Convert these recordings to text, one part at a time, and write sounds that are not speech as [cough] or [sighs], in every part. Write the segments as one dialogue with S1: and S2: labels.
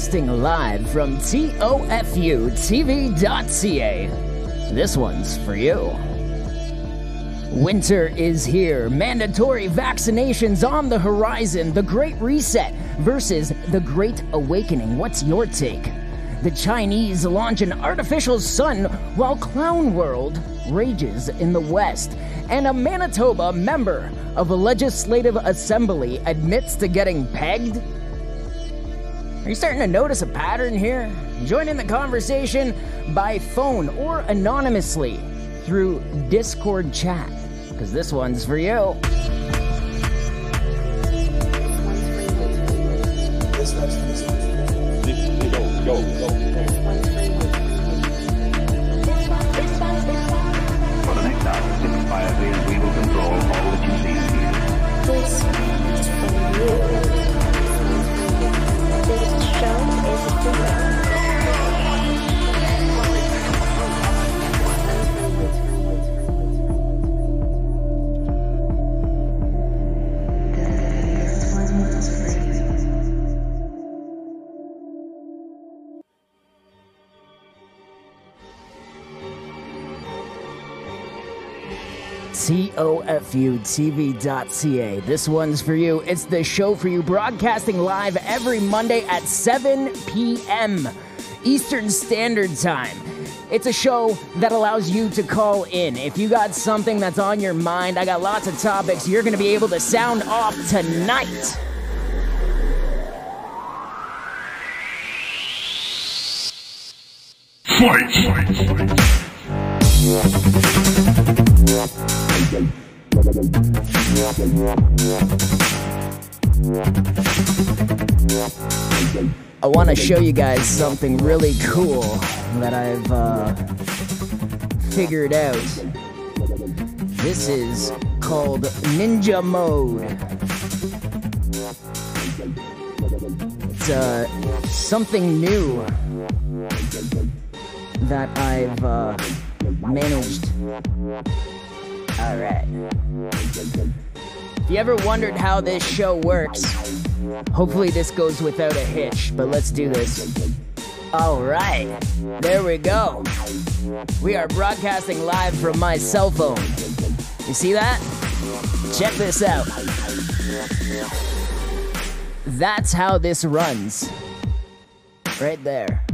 S1: Broadcasting live from TOFUTV.ca. This one's for you. Winter is here. Mandatory vaccinations on the horizon. The Great Reset versus the Great Awakening. What's your take? The Chinese launch an artificial sun while Clown World rages in the West. And a Manitoba member of a legislative assembly admits to getting pegged? You starting to notice a pattern here? Join in the conversation by phone or anonymously through Discord chat, because this one's for you.
S2: Go,
S3: show
S1: TOFUTV.ca. This one's for you. It's the show for you, broadcasting live every Monday at 7 p.m. Eastern Standard Time. It's a show that allows you to call in. If you got something that's on your mind, I got lots of topics you're going to be able to sound off tonight. I want to show you guys something really cool that I've uh, figured out. This is called Ninja Mode. It's uh, something new that I've uh, managed. All right. If you ever wondered how this show works, hopefully this goes without a hitch, but let's do this. All right, there we go. We are broadcasting live from my cell phone. You see that? Check this out. That's how this runs. Right there.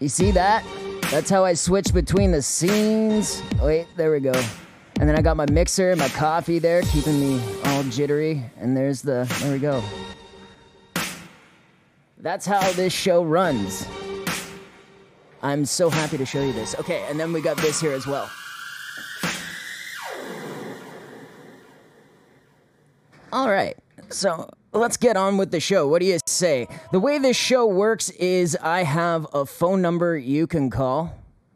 S1: You see that? That's how I switch between the scenes. Wait, there we go. And then I got my mixer, and my coffee there, keeping me all jittery. And there's the, there we go. That's how this show runs. I'm so happy to show you this. Okay, and then we got this here as well. All right, so let's get on with the show. What do you say? The way this show works is I have a phone number you can call.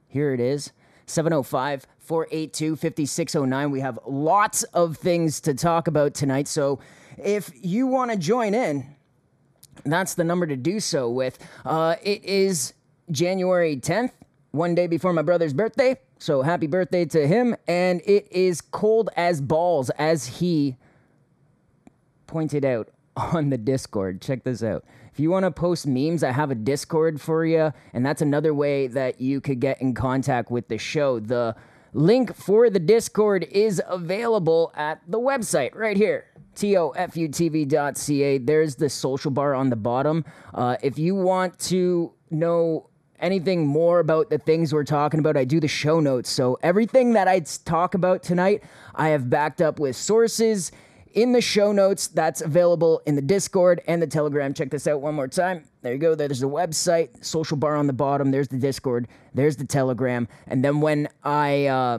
S1: Here it is 705 482 5609. We have lots of things to talk about tonight. So if you want to join in, that's the number to do so with. Uh, it is January 10th, one day before my brother's birthday. So happy birthday to him. And it is cold as balls, as he pointed out [laughs] on the Discord. Check this out. If you want to post memes, I have a Discord for you, and that's another way that you could get in contact with the show. The link for the Discord is available at the website right here. TOFUTV.ca. There's the social bar on the bottom. Uh, if you want to know anything more about the things we're talking about, I do the show notes. So everything that I talk about tonight, I have backed up with sources in the show notes. That's available in the Discord and the Telegram. Check this out one more time. There you go. There's the website, social bar on the bottom. There's the Discord. There's the Telegram. And then when I uh,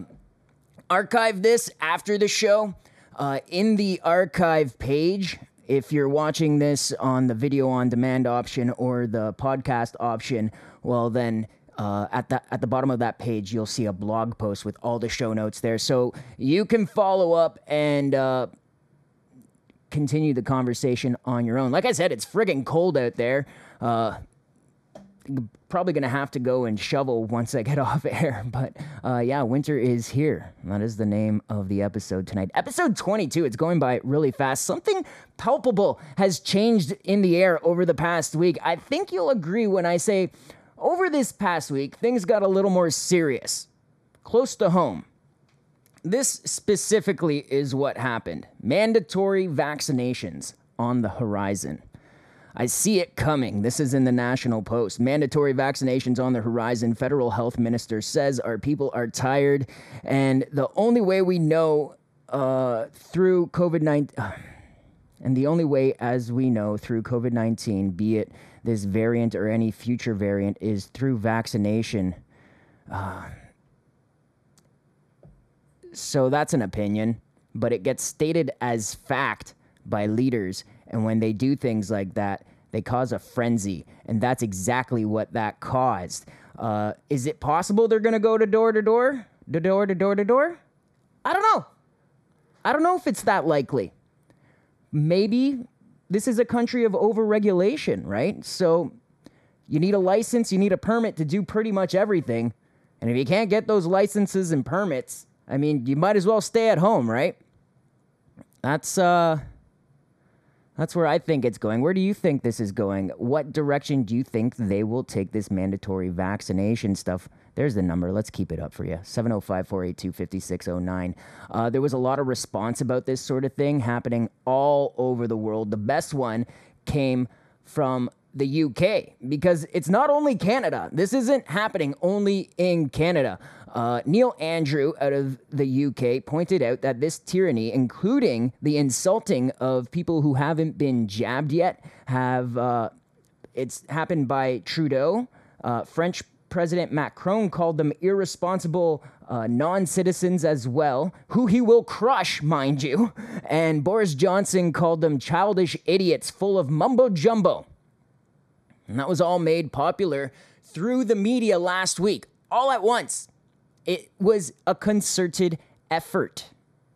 S1: archive this after the show, uh, in the archive page, if you're watching this on the video on demand option or the podcast option, well, then uh, at the at the bottom of that page, you'll see a blog post with all the show notes there, so you can follow up and uh, continue the conversation on your own. Like I said, it's friggin' cold out there. Uh, probably gonna have to go and shovel once I get [laughs] off air. But uh, yeah, winter is here. That is the name of the episode tonight. Episode 22. It's going by really fast. Something palpable has changed in the air over the past week. I think you'll agree when I say over this past week, things got a little more serious, close to home. This specifically is what happened mandatory vaccinations on the horizon. I see it coming. This is in the National Post. Mandatory vaccinations on the horizon. Federal health minister says our people are tired, and the only way we know uh, through COVID 19. [sighs] And the only way, as we know, through COVID 19, be it this variant or any future variant, is through vaccination. Uh, so that's an opinion, but it gets stated as fact by leaders. And when they do things like that, they cause a frenzy. And that's exactly what that caused. Uh, is it possible they're going to go to door to door? To door to door to door? I don't know. I don't know if it's that likely. Maybe this is a country of overregulation, right? So you need a license, you need a permit to do pretty much everything. And if you can't get those licenses and permits, I mean, you might as well stay at home, right? That's uh that's where I think it's going. Where do you think this is going? What direction do you think they will take this mandatory vaccination stuff? There's the number. Let's keep it up for you 705 482 5609. Uh, there was a lot of response about this sort of thing happening all over the world. The best one came from the UK because it's not only Canada. This isn't happening only in Canada. Uh, Neil Andrew out of the UK pointed out that this tyranny, including the insulting of people who haven't been jabbed yet, have uh, it's happened by Trudeau. Uh, French President Macron called them irresponsible uh, non citizens as well, who he will crush, mind you. And Boris Johnson called them childish idiots full of mumbo jumbo. And that was all made popular through the media last week, all at once. It was a concerted effort.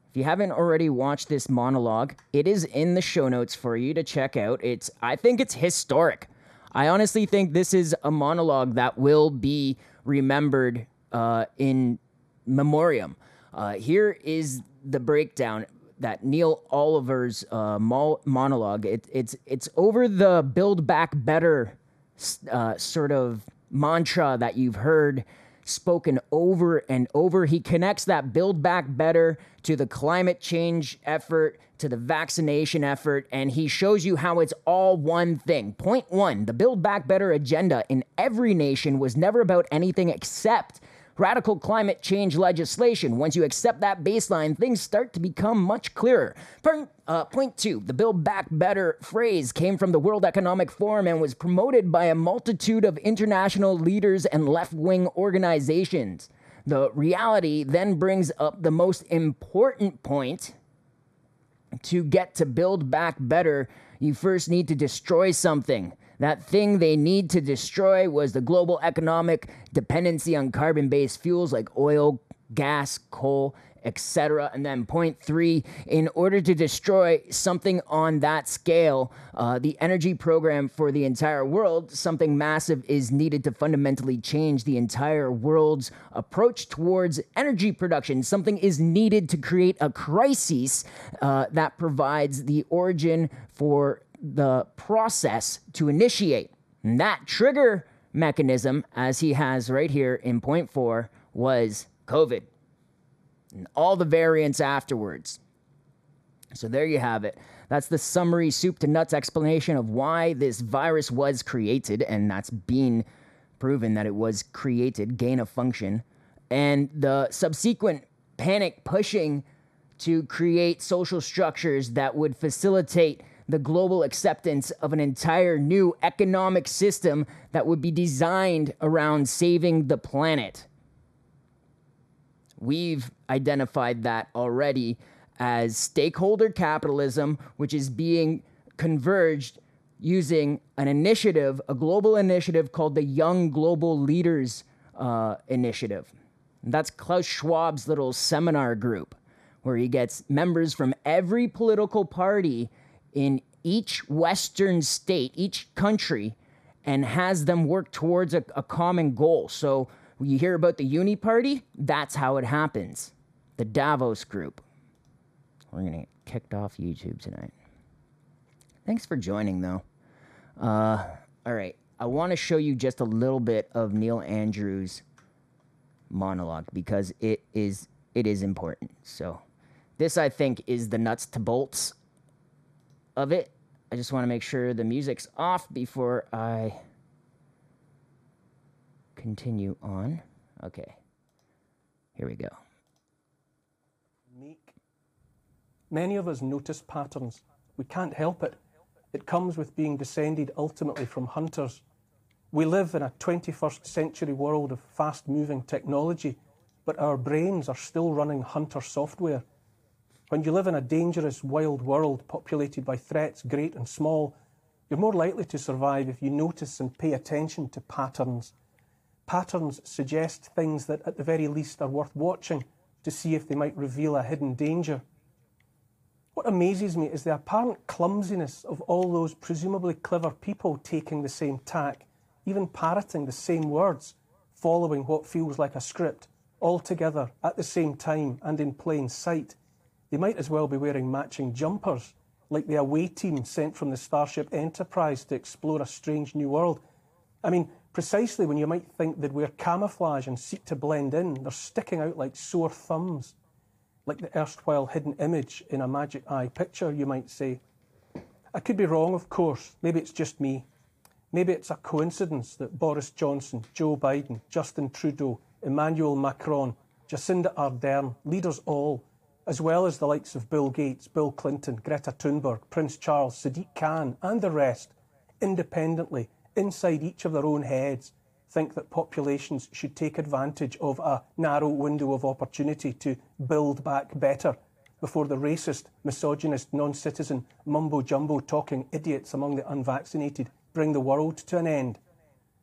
S1: If you haven't already watched this monologue, it is in the show notes for you to check out. It's I think it's historic. I honestly think this is a monologue that will be remembered uh, in memoriam. Uh, here is the breakdown that Neil Oliver's uh, mo- monologue. It, it's it's over the Build Back Better uh, sort of mantra that you've heard spoken over and over. He connects that Build Back Better to the climate change effort, to the vaccination effort, and he shows you how it's all one thing. Point one the Build Back Better agenda in every nation was never about anything except radical climate change legislation. Once you accept that baseline, things start to become much clearer. Point, uh, point two the Build Back Better phrase came from the World Economic Forum and was promoted by a multitude of international leaders and left wing organizations. The reality then brings up the most important point to get to build back better, you first need to destroy something. That thing they need to destroy was the global economic dependency on carbon based fuels like oil, gas, coal, etc. And then point three, in order to destroy something on that scale, uh, the energy program for the entire world, something massive is needed to fundamentally change the entire world's approach towards energy production. Something is needed to create a crisis uh, that provides the origin for the process to initiate. And that trigger mechanism, as he has right here in point four, was COVID and all the variants afterwards. So there you have it. That's the summary soup to nuts explanation of why this virus was created, and that's been proven that it was created, gain of function, and the subsequent panic pushing to create social structures that would facilitate the global acceptance of an entire new economic system that would be designed around saving the planet. We've identified that already as stakeholder capitalism, which is being converged using an initiative, a global initiative called the Young Global Leaders uh, Initiative. And that's Klaus Schwab's little seminar group, where he gets members from every political party in each Western state, each country, and has them work towards a, a common goal. So you hear about the Uni Party, that's how it happens. The Davos Group. We're gonna get kicked off YouTube tonight. Thanks for joining, though. Uh, all right, I want to show you just a little bit of Neil Andrews' monologue because it is it is important. So, this I think is the nuts to bolts of it. I just want to make sure the music's off before I continue on. Okay, here we go.
S2: Many of us notice patterns. We can't help it. It comes with being descended ultimately from hunters. We live in a 21st century world of fast moving technology, but our brains are still running hunter software. When you live in a dangerous, wild world populated by threats great and small, you're more likely to survive if you notice and pay attention to patterns. Patterns suggest things that, at the very least, are worth watching to see if they might reveal a hidden danger. What amazes me is the apparent clumsiness of all those presumably clever people taking the same tack, even parroting the same words, following what feels like a script, all together at the same time and in plain sight. They might as well be wearing matching jumpers, like the away team sent from the Starship Enterprise to explore a strange new world. I mean, precisely when you might think they'd wear camouflage and seek to blend in, they're sticking out like sore thumbs like the erstwhile hidden image in a magic eye picture, you might say. I could be wrong, of course. Maybe it's just me. Maybe it's a coincidence that Boris Johnson, Joe Biden, Justin Trudeau, Emmanuel Macron, Jacinda Ardern, leaders all, as well as the likes of Bill Gates, Bill Clinton, Greta Thunberg, Prince Charles, Sadiq Khan, and the rest, independently, inside each of their own heads, think that populations should take advantage of a narrow window of opportunity to build back better before the racist, misogynist, non citizen, mumbo jumbo talking idiots among the unvaccinated bring the world to an end.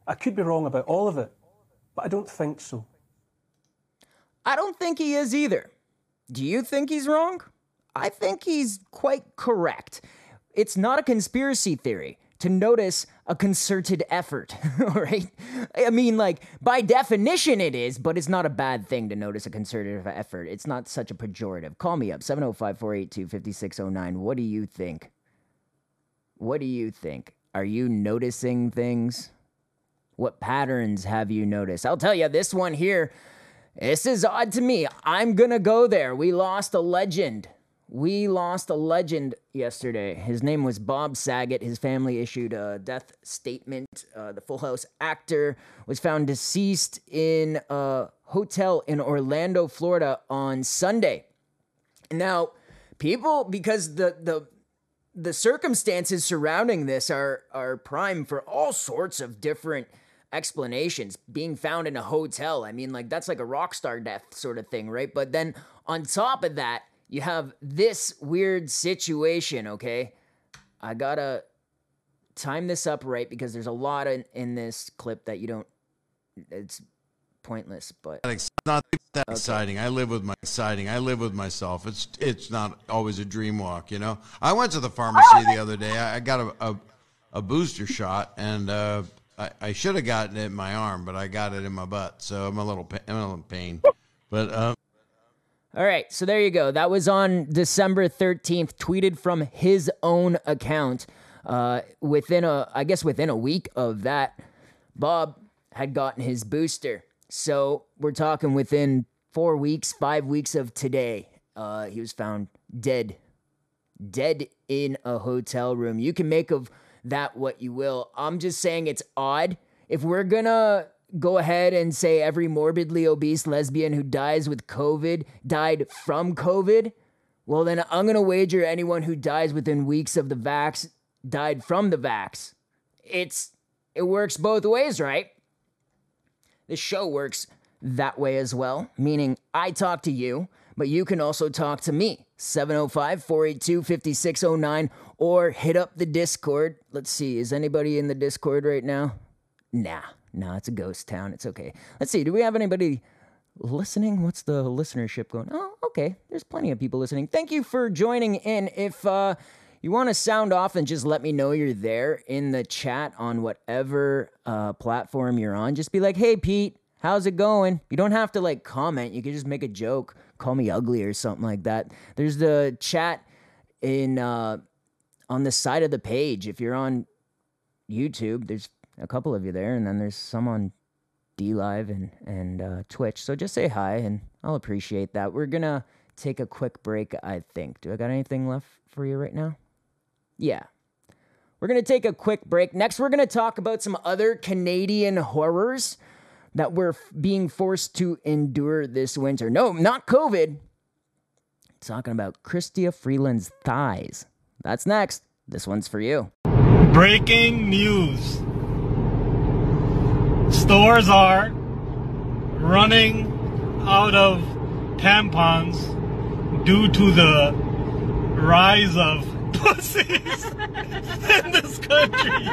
S2: I could be wrong about all of it, but I don't think so.
S1: I don't think he is either. Do you think he's wrong? I think he's quite correct. It's not a conspiracy theory to notice a concerted effort, [laughs] right? I mean, like, by definition it is, but it's not a bad thing to notice a concerted effort. It's not such a pejorative. Call me up, 705 482 5609. What do you think? What do you think? Are you noticing things? What patterns have you noticed? I'll tell you, this one here, this is odd to me. I'm gonna go there. We lost a legend. We lost a legend yesterday. His name was Bob Saget. His family issued a death statement. Uh, the Full House actor was found deceased in a hotel in Orlando, Florida on Sunday. Now, people, because the the the circumstances surrounding this are are prime for all sorts of different explanations being found in a hotel i mean like that's like a rock star death sort of thing right but then on top of that you have this weird situation okay i gotta time this up right because there's a lot in, in this clip that you don't it's pointless but
S4: It's not that exciting. I live with my exciting. I live with myself. It's it's not always a dream walk, you know. I went to the pharmacy the other day. I, I got a, a a booster shot, and uh, I, I should have gotten it in my arm, but I got it in my butt, so I'm a little I'm a little pain. [laughs] But uh,
S1: All right, so there you go. That was on December 13th, tweeted from his own account. Uh, within a, I guess within a week of that, Bob had gotten his booster. So we're talking within four weeks, five weeks of today, uh, he was found dead, dead in a hotel room. You can make of that what you will. I'm just saying it's odd. If we're gonna go ahead and say every morbidly obese lesbian who dies with COVID died from COVID, well, then I'm gonna wager anyone who dies within weeks of the vax died from the vax. It's it works both ways, right? The show works that way as well, meaning I talk to you, but you can also talk to me. 705 482 5609 or hit up the Discord. Let's see, is anybody in the Discord right now? Nah, nah, it's a ghost town. It's okay. Let's see, do we have anybody listening? What's the listenership going? Oh, okay. There's plenty of people listening. Thank you for joining in. If uh you want to sound off and just let me know you're there in the chat on whatever uh, platform you're on. Just be like, hey, Pete, how's it going? You don't have to like comment. You can just make a joke, call me ugly or something like that. There's the chat in uh, on the side of the page. If you're on YouTube, there's a couple of you there, and then there's some on DLive and and uh, Twitch. So just say hi, and I'll appreciate that. We're gonna take a quick break. I think. Do I got anything left for you right now? Yeah. We're going to take a quick break. Next, we're going to talk about some other Canadian horrors that we're being forced to endure this winter. No, not COVID. Talking about Chrystia Freeland's thighs. That's next. This one's for you.
S5: Breaking news. Stores are running out of tampons due to the rise of [laughs] pussies in this country.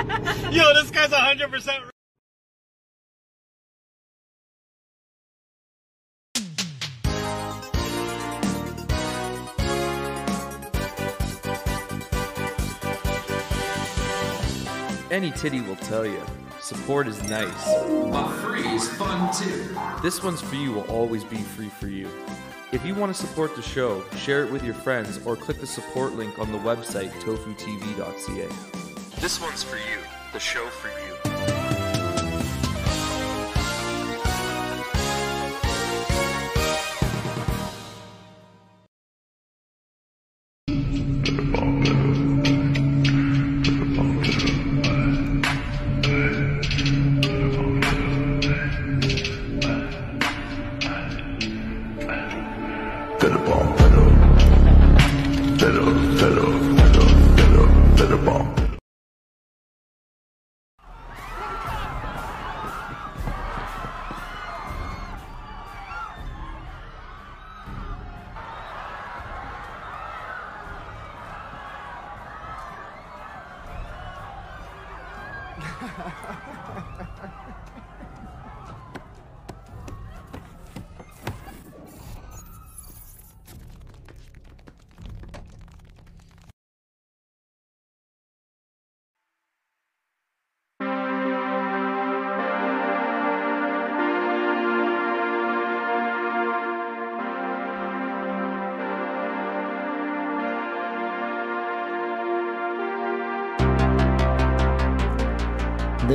S5: Yo, this guy's 100%
S6: Any titty will tell you. Support is nice.
S7: But free is fun too.
S6: This one's for you will always be free for you. If you want to support the show, share it with your friends or click the support link on the website tofutv.ca. This one's for you. The show for you.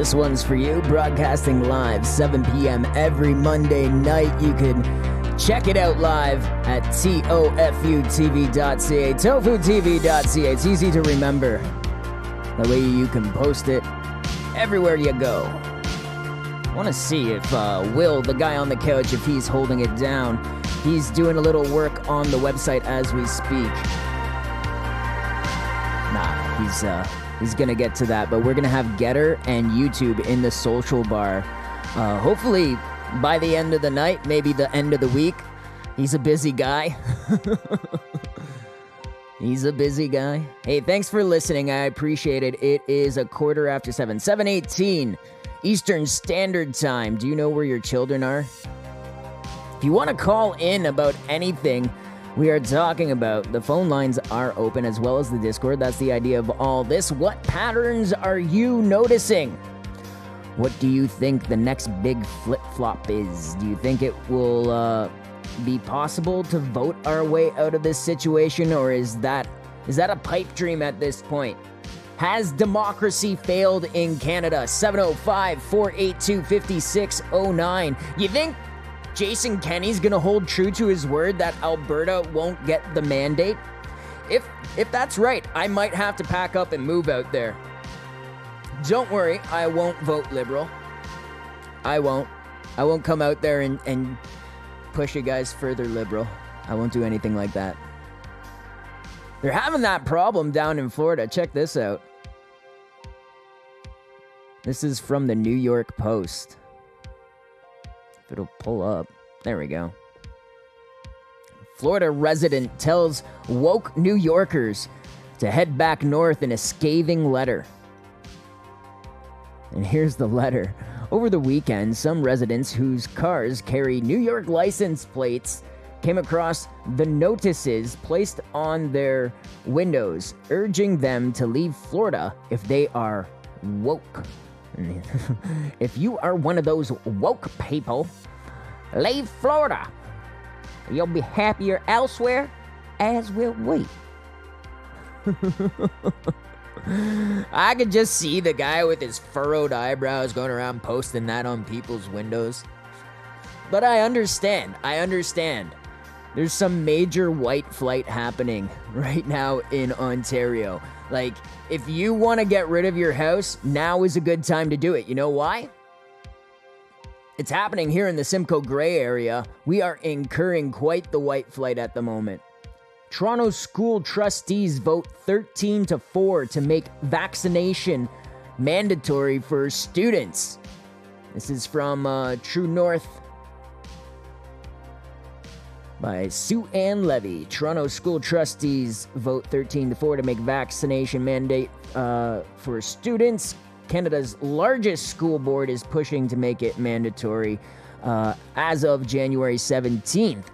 S1: This one's for you, broadcasting live 7 p.m. every Monday night. You can check it out live at tofutv.ca, tofutv.ca. It's easy to remember. That way you can post it everywhere you go. I want to see if uh, Will, the guy on the couch, if he's holding it down. He's doing a little work on the website as we speak. Nah, he's uh, he's gonna get to that. But we're gonna have Gettr and YouTube in the social bar. Uh, hopefully by the end of the night, maybe the end of the week. He's a busy guy. [laughs] He's a busy guy. Hey, thanks for listening. I appreciate it. It is a quarter after seven, seven eighteen, Eastern Standard Time. Do you know where your children are? If you want to call in about anything we are talking about, the phone lines are open as well as the Discord. That's the idea of all this. What patterns are you noticing? What do you think the next big flip flop is? Do you think it will uh, be possible to vote our way out of this situation, or is that is that a pipe dream at this point? Has democracy failed in Canada? 705 482 5609. You think Jason Kenney's gonna hold true to his word that Alberta won't get the mandate? If if that's right, I might have to pack up and move out there. Don't worry, I won't vote liberal. I won't. I won't come out there and, and push you guys further liberal. I won't do anything like that. They're having that problem down in Florida. Check this out. This is from the New York Post. It'll pull up. There we go. Florida resident tells woke New Yorkers to head back north in a scathing letter. And here's the letter. Over the weekend, some residents whose cars carry New York license plates came across the notices placed on their windows urging them to leave Florida if they are woke. [laughs] if you are one of those woke people, leave Florida. You'll be happier elsewhere, as will we. [laughs] I could just see the guy with his furrowed eyebrows going around posting that on people's windows. But I understand. I understand. There's some major white flight happening [laughs] right now in Ontario. Like, if you want to get rid of your house, now is a good time to do it. You know why? It's happening here in the Simcoe Grey area. We are incurring quite the white flight at the moment. Toronto school trustees vote 13 to 4 to make vaccination mandatory for students. This is from uh, True North by Sue Ann Levy. Toronto school trustees vote 13 to 4 to make vaccination mandate uh, for students. Canada's largest school board is pushing to make it mandatory uh, as of January 17th.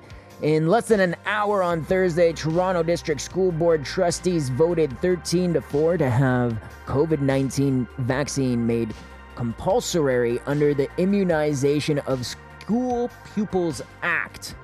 S1: In less than an hour on Thursday, Toronto District School Board trustees voted 13 to 4 to have COVID 19 vaccine made compulsory under the Immunization of School Pupils Act.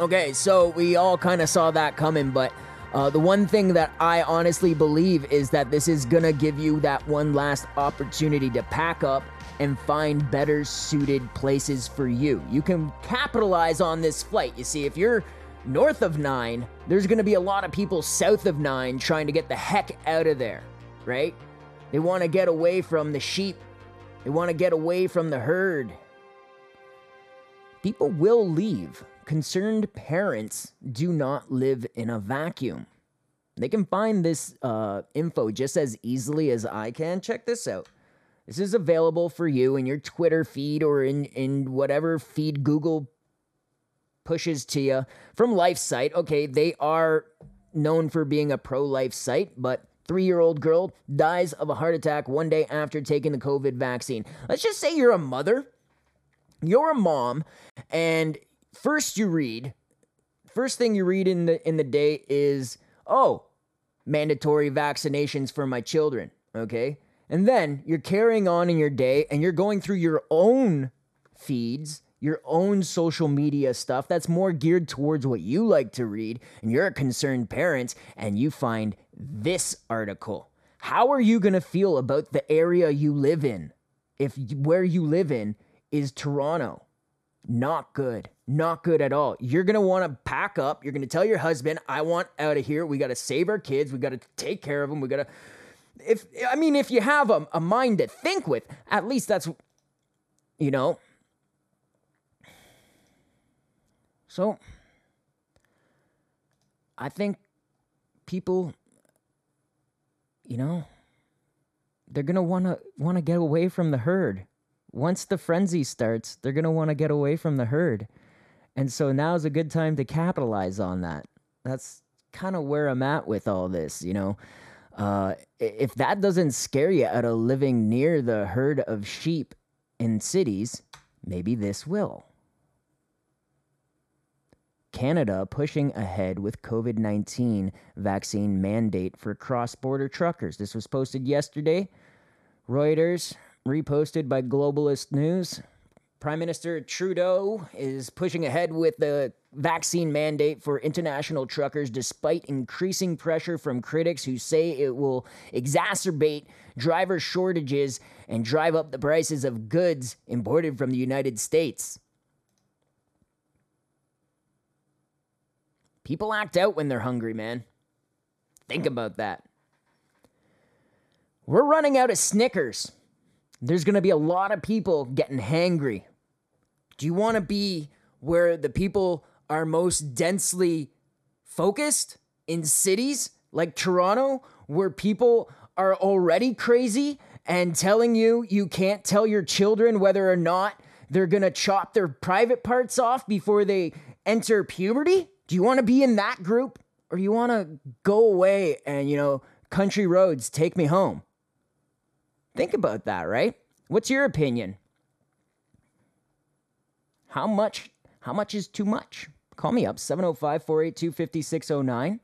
S1: Okay, so we all kind of saw that coming, but uh, the one thing that I honestly believe is that this is gonna give you that one last opportunity to pack up and find better suited places for you. You can capitalize on this flight. You see, if you're north of 9, there's gonna be a lot of people south of 9 trying to get the heck out of there, right? They wanna get away from the sheep, they wanna get away from the herd. People will leave concerned parents do not live in a vacuum. They can find this uh, info just as easily as I can. Check this out. This is available for you in your Twitter feed or in, in whatever feed Google pushes to you from LifeSite. Okay, they are known for being a pro life site, but three year old girl dies of a heart attack one day after taking the COVID vaccine. Let's just say you're a mother, you're a mom, and first you read first thing you read in the in the day is oh mandatory vaccinations for my children okay? And then you're carrying on in your day and you're going through your own feeds your own social media stuff that's more geared towards what you like to read and you're a concerned parent and you find this article. How are you going to feel about the area you live in? If where you live in is Toronto not good. Not good at all. You're going to want to pack up. You're going to tell your husband, I want out of here. We got to save our kids. We got to take care of them. We got to. If, I mean, if you have a, a mind to think with, at least that's, you know. So, I think people, you know, they're to want to get away from the herd once the frenzy starts, they're going to want to get away from the herd. And so now is a good time to capitalize on that. That's kind of where I'm at with all this, you know. Uh, if that doesn't scare you out of living near the herd of sheep in cities, maybe this will. Canada pushing ahead with COVID 19 vaccine mandate for cross border truckers. This was posted yesterday. Reuters reposted by Globalist News. Prime Minister Trudeau is pushing ahead with the vaccine mandate for international truckers despite increasing pressure from critics who say it will exacerbate driver shortages and drive up the prices of goods imported from the United States. People act out when they're hungry, man. Think about that. We're running out of Snickers. There's going to be a lot of people getting hangry. Do you want to be where the people are most densely focused in cities like Toronto, where people are already crazy and telling you you can't tell your children whether or not they're going to chop their private parts off before they enter puberty? Do you want to be in that group or you want to go away and, you know, country roads take me home? Think about that, right? What's your opinion? How much how much is too much? Call me up 705 482 5609.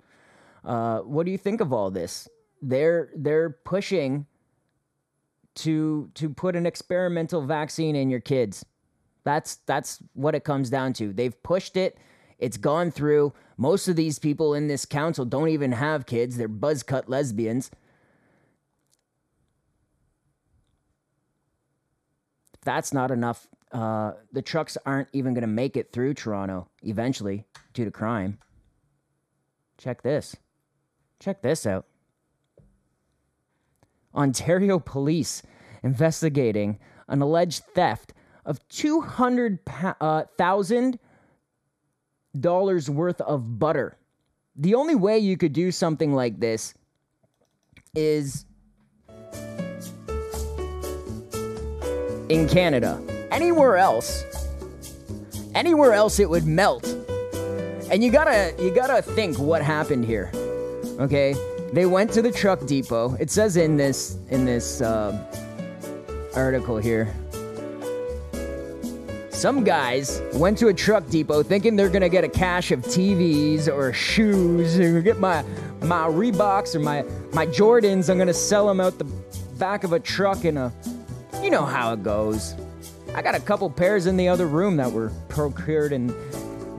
S1: Uh, What do you think of all this? They're they're pushing to to put an experimental vaccine in your kids. That's that's what it comes down to. They've pushed it. It's gone through. Most of these people in this council don't even have kids. They're buzz cut lesbians. That's not enough, uh, the trucks aren't even going to make it through Toronto eventually due to crime. Check this. Check this out. Ontario police investigating an alleged theft of two hundred thousand uh, dollars worth of butter. The only way you could do something like this is in Canada. Anywhere else, anywhere else it would melt. And you gotta you gotta think what happened here. Okay, they went to the truck depot. It says in this in this uh, article here. Some guys went to a truck depot thinking they're gonna get a cache of TVs or shoes or get my my Reeboks or my my Jordans. I'm gonna sell them out the back of a truck in a. You know how it goes. I got a couple pairs in the other room that were procured in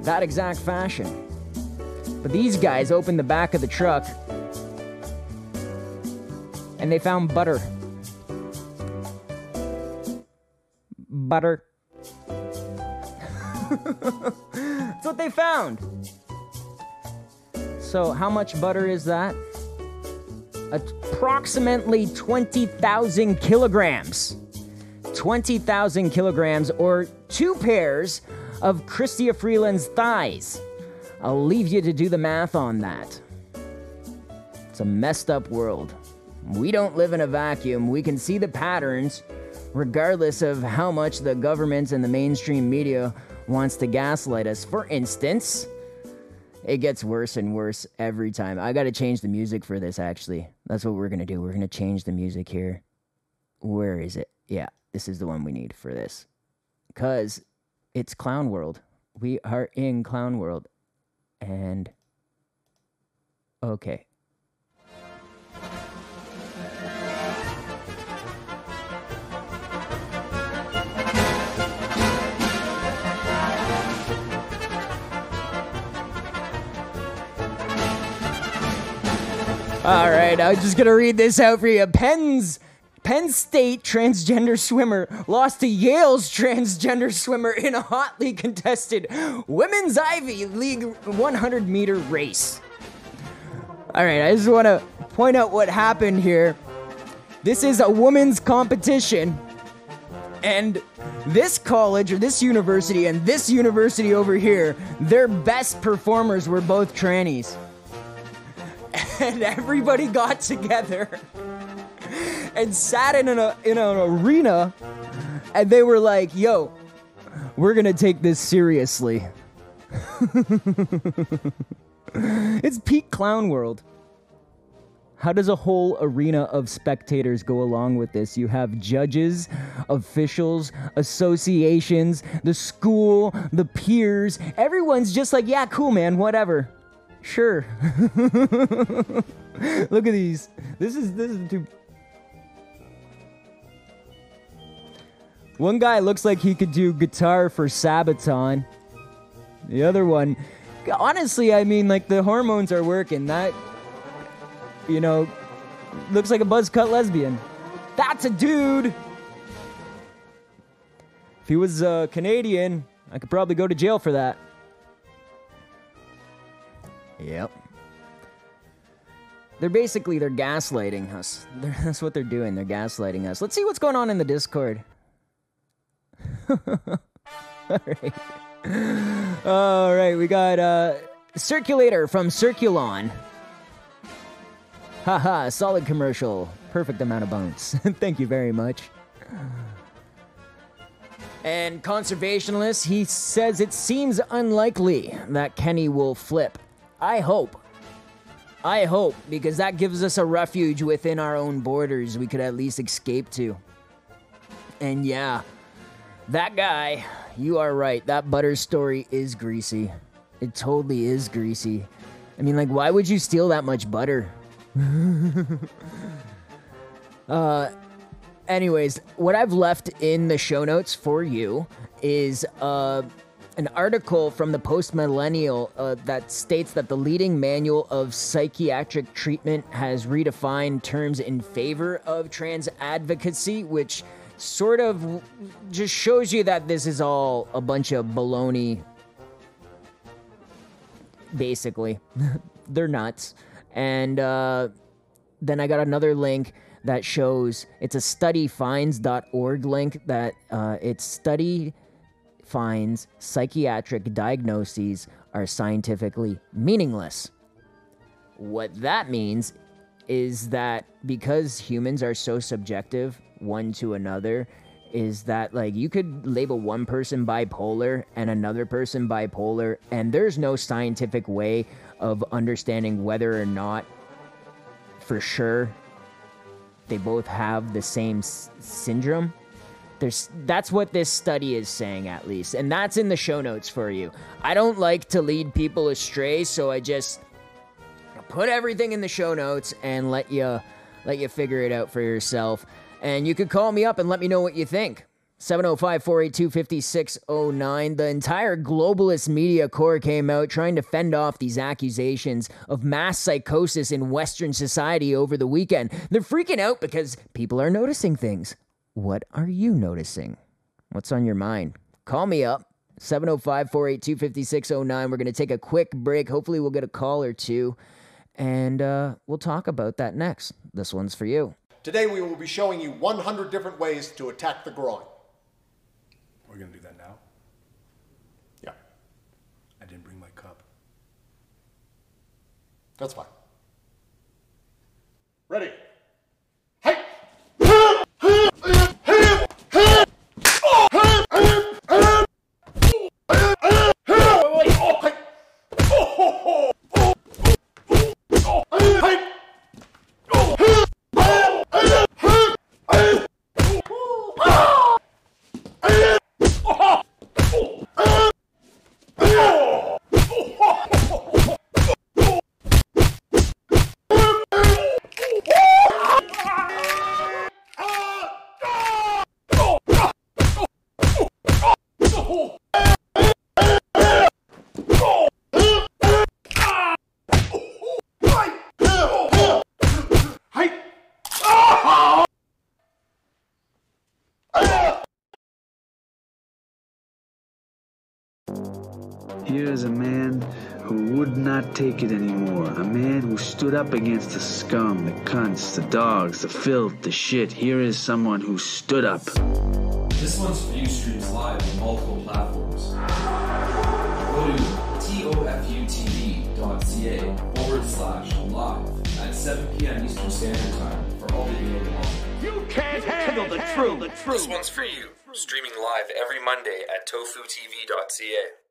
S1: that exact fashion. But these guys opened the back of the truck and they found butter. Butter. [laughs] That's what they found. So, how much butter is that? Approximately 20,000 kilograms. 20,000 kilograms, or two pairs of Chrystia Freeland's thighs. I'll leave you to do the math on that. It's a messed up world. We don't live in a vacuum. We can see the patterns, regardless of how much the government and the mainstream media wants to gaslight us. For instance, it gets worse and worse every time. I got to change the music for this, actually. That's what we're going to do. We're going to change the music here. Where is it? Yeah, this is the one we need for this. Because it's Clown World. We are in Clown World. And. Okay. All right, I'm just gonna read this out for you. Penn's Penn State transgender swimmer lost to Yale's transgender swimmer in a hotly contested women's Ivy League 100 meter race. All right, I just want to point out what happened here. This is a women's competition, and this college or this university and this university over here, their best performers were both trannies [laughs] and everybody got together and sat in an, in an arena and they were like, yo, we're gonna take this seriously. [laughs] it's peak clown world. How does a whole arena of spectators go along with this? You have judges, officials, associations, the school, the peers. Everyone's just like, yeah, cool, man, whatever. Sure. [laughs] Look at these. This is this is too. One guy looks like he could do guitar for Sabaton. The other one, honestly, I mean, like the hormones are working. That, you know, looks like a buzz cut lesbian. That's a dude. If he was uh, Canadian, I could probably go to jail for that. Yep. They're basically they're gaslighting us. [laughs] They're, that's what they're doing. They're gaslighting us. Let's see what's going on in the Discord. All right. All right, we got uh Circulator from Circulon. Haha, solid commercial. Perfect amount of bones. [laughs] Thank you very much. And conservationist, he says it seems unlikely that Kenney will flip. I hope. I hope, because that gives us a refuge within our own borders we could at least escape to. And yeah, that guy, you are right. That butter story is greasy. It totally is greasy. I mean, like, why would you steal that much butter? [laughs] uh, anyways, what I've left in the show notes for you is uh, an article from the Post Millennial uh, that states that the leading manual of psychiatric treatment has redefined terms in favor of trans advocacy, which sort of just shows you that this is all a bunch of baloney. Basically, [laughs] they're nuts. And uh, then I got another link that shows it's a studyfinds.org link that uh, it's study finds psychiatric diagnoses are scientifically meaningless. What that means is that because humans are so subjective one to another, is that like you could label one person bipolar and another person bipolar, and there's no scientific way of understanding whether or not for sure they both have the same s- syndrome. There's that's what this study is saying at least, and that's in the show notes for you. I don't like to lead people astray, so I just put everything in the show notes and let you let you figure it out for yourself. And you could call me up and let me know what you think. 705 482 5609. The entire globalist media corps came out trying to fend off these accusations of mass psychosis in Western society over the weekend. They're freaking out because people are noticing things. What are you noticing? What's on your mind? Call me up. 705 482 5609. We're going to take a quick break. Hopefully, we'll get a call or two. And uh, we'll talk about that next. This one's for you.
S8: Today we will be showing you 100 different ways to attack the groin.
S9: We're gonna do that now.
S8: Yeah,
S9: I didn't bring my cup.
S8: that's fine.
S9: Ready?
S10: Here take it anymore. A man who stood up against the scum, the cunts, the dogs, the filth, the shit. Here is someone who stood up.
S7: This one's for you streams live on multiple platforms. Go to tofutv.ca forward slash live at 7 p.m. Eastern Standard Time for all video tomorrow.
S6: You can't handle the truth. The truth. This one's for you. Streaming live every Monday at tofutv.ca.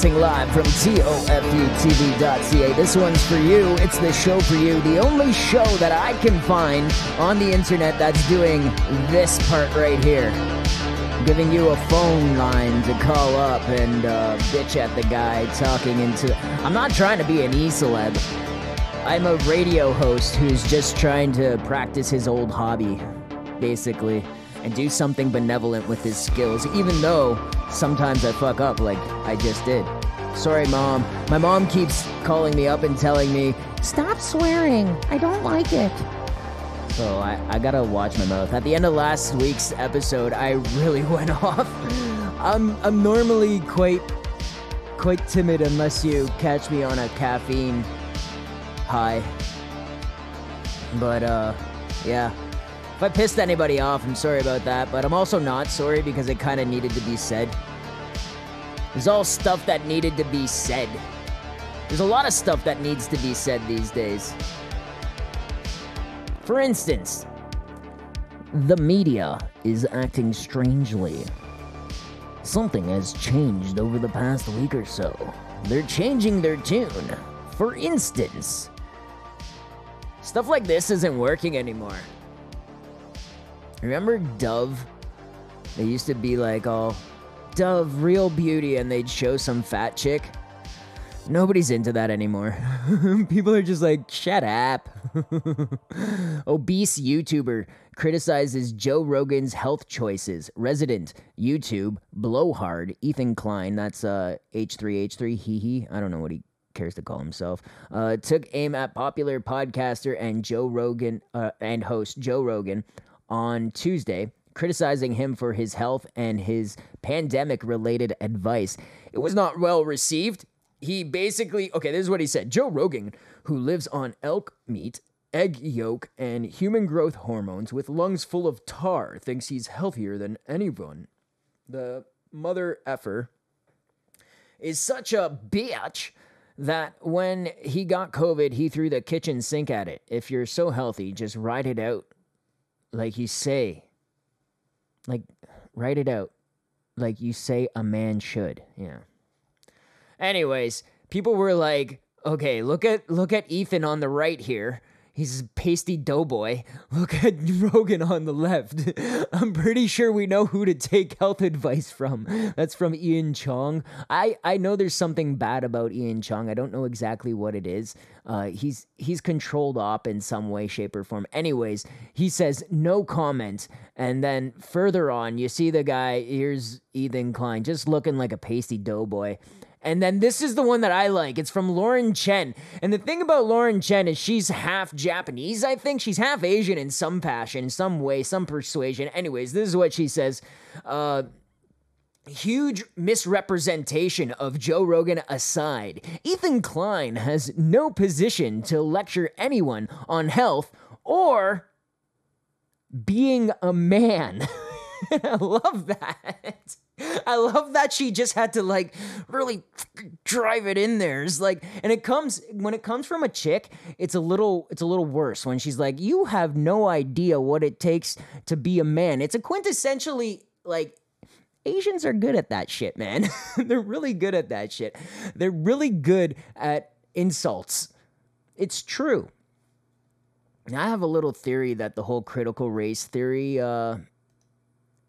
S1: Broadcasting live from TOFUTV.ca. This one's for you. It's the show for you. The only show that I can find on the internet that's doing this part right here. Giving you a phone line to call up and uh, bitch at the guy talking into. I'm not trying to be an e celeb. I'm a radio host who's just trying to practice his old hobby, basically, and do something benevolent with his skills, even though sometimes I fuck up like I just did. Sorry, mom. My mom keeps calling me up and telling me, stop swearing. I don't like it. So I, I gotta watch my mouth. At the end of last week's episode, I really [laughs] went off. I'm, I'm normally quite quite timid unless you catch me on a caffeine high. But uh, yeah. If I pissed anybody off, I'm sorry about that. But I'm also not sorry because it kind of needed to be said. There's all stuff that needed to be said. There's a lot of stuff that needs to be said these days. For instance, the media is acting strangely. Something has changed over the past week or so. They're changing their tune. For instance, stuff like this isn't working anymore. Remember Dove? They used to be like all Dove, real beauty, and they'd show some fat chick. Nobody's into that anymore. [laughs] People are just like, shut up. [laughs] Obese YouTuber criticizes Joe Rogan's health choices. Resident YouTube blowhard Ethan Klein, that's uh H3H3, hee hee. I don't know what he cares to call himself. Uh, took aim at popular podcaster and Joe Rogan uh, and host Joe Rogan on Tuesday, criticizing him for his health and his pandemic related advice. It was not well received. He basically, okay, this is what he said Joe Rogan, who lives on elk meat, egg yolk, and human growth hormones with lungs full of tar, thinks he's healthier than anyone. The mother effer is such a bitch that when he got COVID, he threw the kitchen sink at it. If you're so healthy, just ride it out. Like you say. Like, write it out. Like you say a man should. Yeah. Anyways, people were like, okay, look at look at Ethan on the right here. He's a pasty doughboy. [laughs] Look at Rogan on the left. [laughs] I'm pretty sure we know who to take health [laughs] advice from. That's from Ian Cheong. I, I know there's something bad about Ian Cheong. I don't know exactly what it is. Uh, he's he's controlled op in some way, shape, or form. Anyways, he says no comment, and then further on, you see the guy. Here's Ethan Klein, just looking like a pasty doughboy. And then this is the one that I like. It's from Lauren Chen. And the thing about Lauren Chen is she's half Japanese, I think. She's half Asian in some fashion, in some way, some persuasion. Anyways, this is what she says. Uh, huge misrepresentation of Joe Rogan aside, Ethan Klein has no position to lecture anyone on health or being a man. [laughs] I love that. I love that she just had to like really drive it in there. It's like, and it comes when it comes from a chick, it's a little, it's a little worse when she's like, "You have no idea what it takes to be a man." It's a quintessentially like Asians are good at that shit, man. [laughs] They're really good at that shit. They're really good at insults. It's true. I have a little theory that the whole critical race theory uh,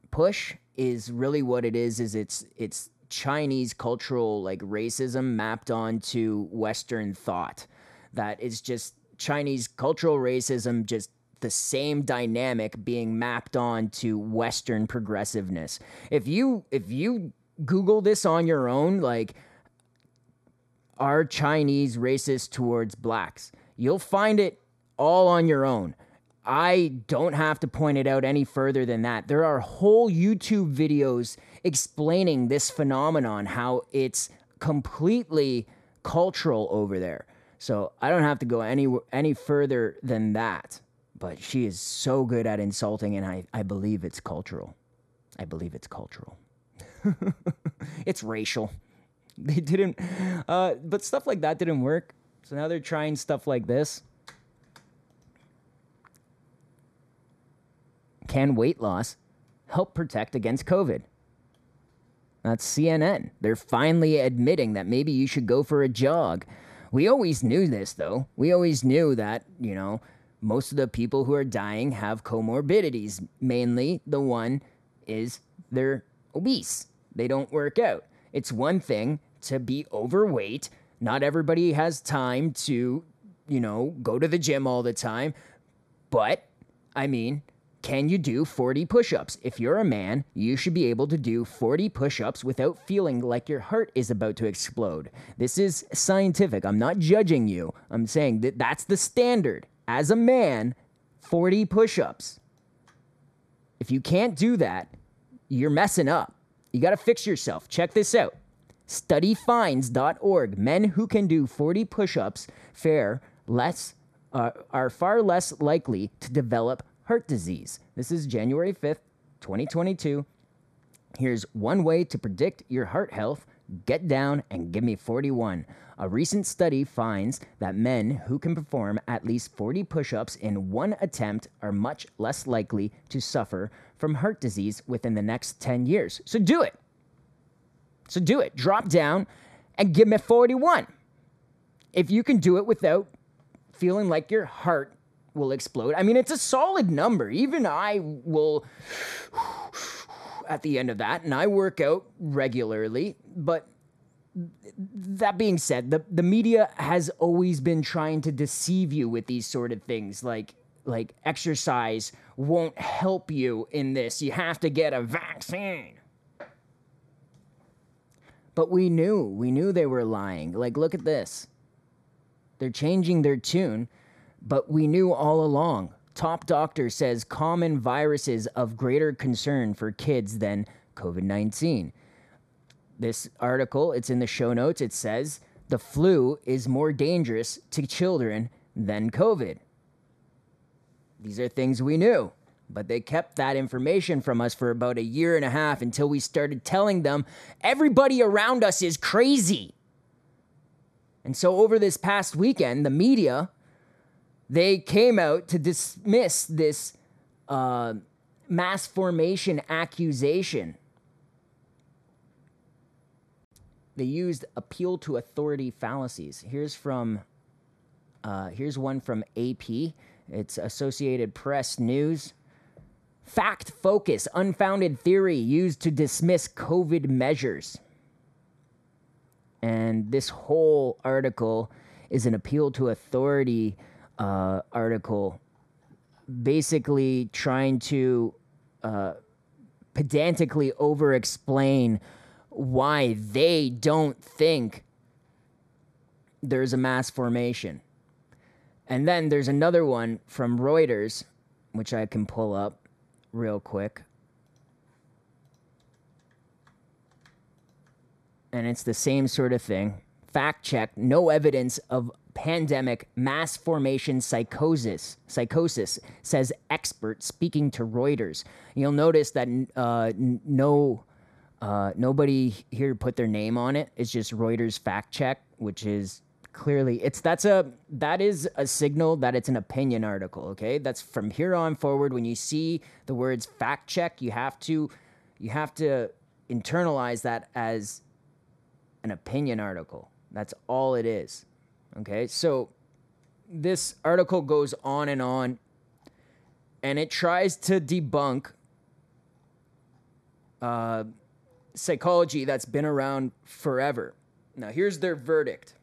S1: push is really what it is is it's it's Chinese cultural like racism mapped onto Western thought. That is just Chinese cultural racism, just the same dynamic being mapped onto Western progressiveness. If you if you Google this on your own, like are Chinese racist towards blacks, you'll find it all on your own. I don't have to point it out any further than that. There are whole YouTube videos explaining this phenomenon, how it's completely cultural over there. So I don't have to go any any further than that. But she is so good at insulting, and I, I believe it's cultural. I believe it's cultural. [laughs] it's racial. They didn't, uh, but stuff like that didn't work. So now they're trying stuff like this. Can weight loss help protect against COVID? That's CNN. They're finally admitting that maybe you should go for a jog. We always knew this, though. We always knew that, you know, most of the people who are dying have comorbidities. Mainly, the one is they're obese, they don't work out. It's one thing to be overweight. Not everybody has time to, you know, go to the gym all the time. But, I mean, can you do 40 push ups? If you're a man, you should be able to do 40 push ups without feeling like your heart is about to explode. This is scientific. I'm not judging you. I'm saying that that's the standard. As a man, 40 push ups. If you can't do that, you're messing up. You got to fix yourself. Check this out studyfinds.org. Men who can do 40 push ups fare less uh, are far less likely to develop heart disease. This is January 5th, 2022. Here's one way to predict your heart health. Get down and give me 41. A recent study finds that men who can perform at least 40 push ups in one attempt are much less likely to suffer from heart disease within the next 10 years. So do it. So do it. Drop down and give me 41. If you can do it without feeling like your heart will explode, I mean, it's a solid number. Even I will at the end of that, and I work out regularly. But that being said, the, the media has always been trying to deceive you with these sort of things like like exercise won't help you in this. You have to get a vaccine. But we knew, we knew they were lying. Like, look at this. They're changing their tune, but we knew all along. Top doctor says common viruses of greater concern for kids than COVID 19. This article, it's in the show notes, it says the flu is more dangerous to children than COVID. These are things we knew, but they kept that information from us for about a year and a half until we started telling them everybody around us is crazy. And so over this past weekend, the media they came out to dismiss this uh, mass formation accusation. They used appeal to authority fallacies. Here's from uh, here's one from AP. It's Associated Press News. Fact focus, unfounded theory used to dismiss COVID measures. And this whole article is an appeal to authority uh, article, basically trying to uh, pedantically over explain why they don't think there's a mass formation. And then there's another one from Reuters, which I can pull up real quick. And it's the same sort of thing. Fact check, no evidence of pandemic mass formation psychosis psychosis says expert speaking to reuters. You'll notice that uh, no uh, nobody here put their name on it. It's just reuters fact check which is clearly it's that's a that is a signal that it's an opinion article okay? That's from here on forward when you see the words fact check you have to you have to internalize that as an opinion article. That's all it is Okay, so this article goes on and on, and it tries to debunk uh, psychology that's been around forever. Now, here's their verdict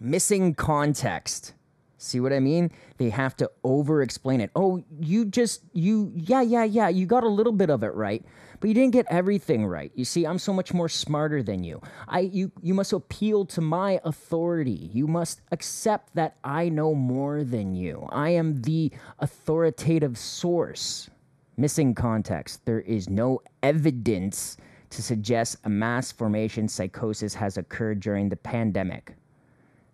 S1: missing context. See what I mean? They have to over explain it. Oh, you just, you, yeah, yeah, yeah, you got a little bit of it right but you didn't get everything right. You see, I'm so much more smarter than you. I you you must appeal to my authority. You must accept that I know more than you. I am the authoritative source. Missing context. There is no evidence to suggest a mass formation psychosis has occurred during the pandemic.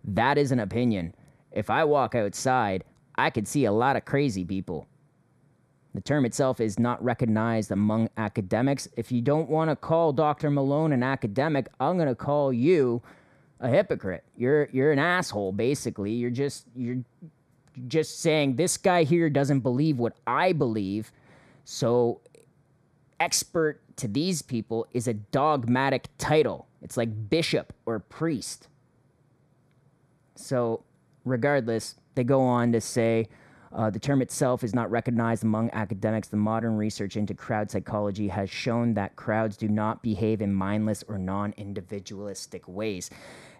S1: That is an opinion. If I walk outside, I could see a lot of crazy people. The term itself is not recognized among academics. If you don't want to call Dr. Malone an academic, I'm going to call you a hypocrite. You're you're an asshole basically. You're just you're just saying this guy here doesn't believe what I believe. So expert to these people is a dogmatic title. It's like bishop or priest. So regardless, they go on to say uh, the term itself is not recognized among academics. The modern research into crowd psychology has shown that crowds do not behave in mindless or non individualistic ways.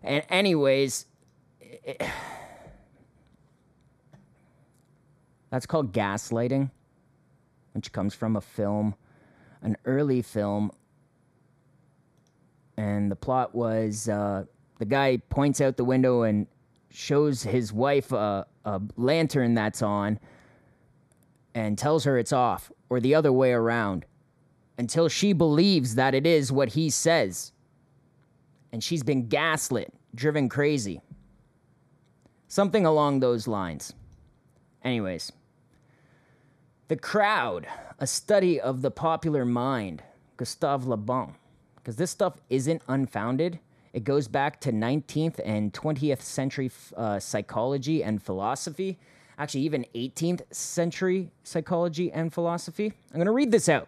S1: And, anyways, it, [sighs] that's called gaslighting, which comes from a film, an early film. And the plot was uh, the guy points out the window and shows his wife a, a lantern that's on and tells her it's off, or the other way around, until she believes that it is what he says. And she's been gaslit, driven crazy. Something along those lines. Anyways, The Crowd, a study of the popular mind, Gustave Le Bon. Because this stuff isn't unfounded. It goes back to 19th and 20th century uh, psychology and philosophy. Actually, even 18th century psychology and philosophy. I'm going to read this out.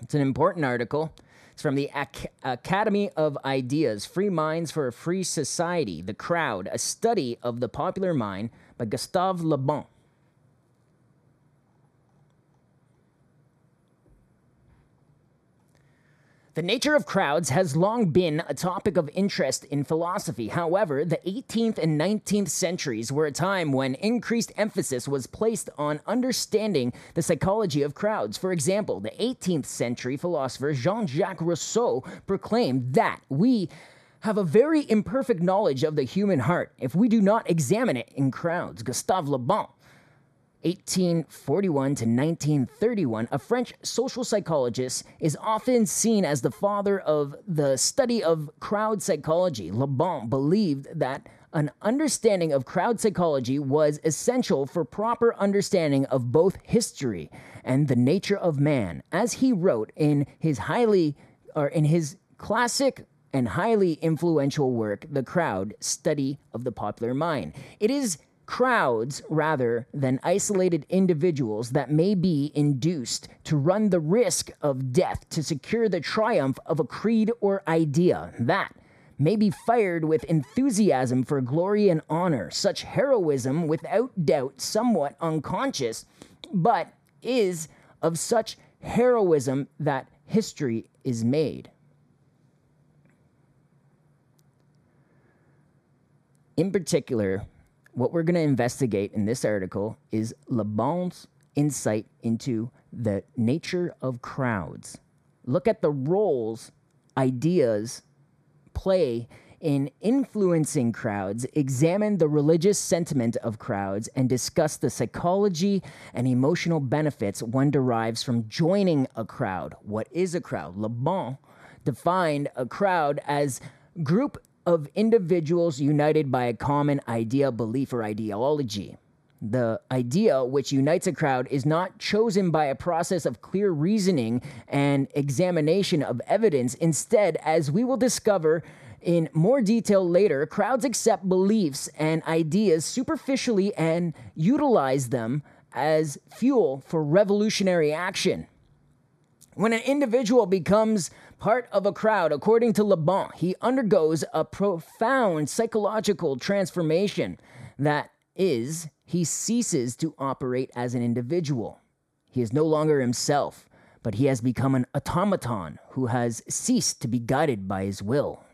S1: It's an important article. It's from the Ac- Academy of Ideas Free Minds for a Free Society, The Crowd, a study of the popular mind by Gustave Le Bon. The nature of crowds has long been a topic of interest in philosophy. However, the 18th and 19th centuries were a time when increased emphasis was placed on understanding the psychology of crowds. For example, the 18th century philosopher Jean Jacques Rousseau proclaimed that we have a very imperfect knowledge of the human heart if we do not examine it in crowds. Gustave Le Bon 1841 to 1931, a French social psychologist, is often seen as the father of the study of crowd psychology. Le Bon believed that an understanding of crowd psychology was essential for proper understanding of both history and the nature of man, as he wrote in his highly or in his classic and highly influential work, The Crowd Study of the Popular Mind. It is crowds rather than isolated individuals that may be induced to run the risk of death to secure the triumph of a creed or idea that may be fired with enthusiasm for glory and honor. Such heroism, without doubt, somewhat unconscious, but is of such heroism that history is made. In particular, what we're going to investigate in this article is Le Bon's insight into the nature of crowds. Look at the roles ideas play in influencing crowds, examine the religious sentiment of crowds, and discuss the psychology and emotional benefits one derives from joining a crowd. What is a crowd? Le Bon defined a crowd as group of individuals united by a common idea, belief, or ideology. The idea which unites a crowd is not chosen by a process of clear reasoning and examination of evidence. Instead, as we will discover in more detail later, crowds accept beliefs and ideas superficially and utilize them as fuel for revolutionary action. When an individual becomes part of a crowd, according to Le Bon, he undergoes a profound psychological transformation. That is, he ceases to operate as an individual. He is no longer himself, but he has become an automaton who has ceased to be guided by his will.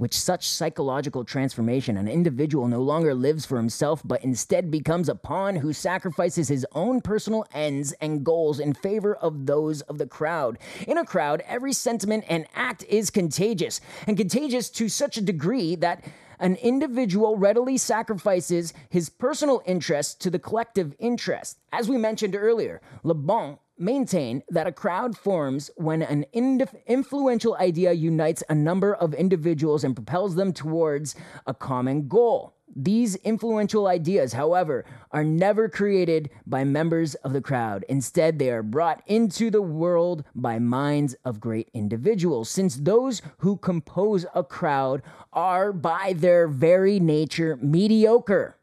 S1: With such psychological transformation, an individual no longer lives for himself, but instead becomes a pawn who sacrifices his own personal ends and goals in favor of those of the crowd. In a crowd, every sentiment and act is contagious, and contagious to such a degree that an individual readily sacrifices his personal interests to the collective interest. As we mentioned earlier, Le Bon maintain that a crowd forms when an influential idea unites a number of individuals and propels them towards a common goal. These influential ideas, however, are never created by members of the crowd. Instead, they are brought into the world by minds of great individuals, since those who compose a crowd are, by their very nature, mediocre.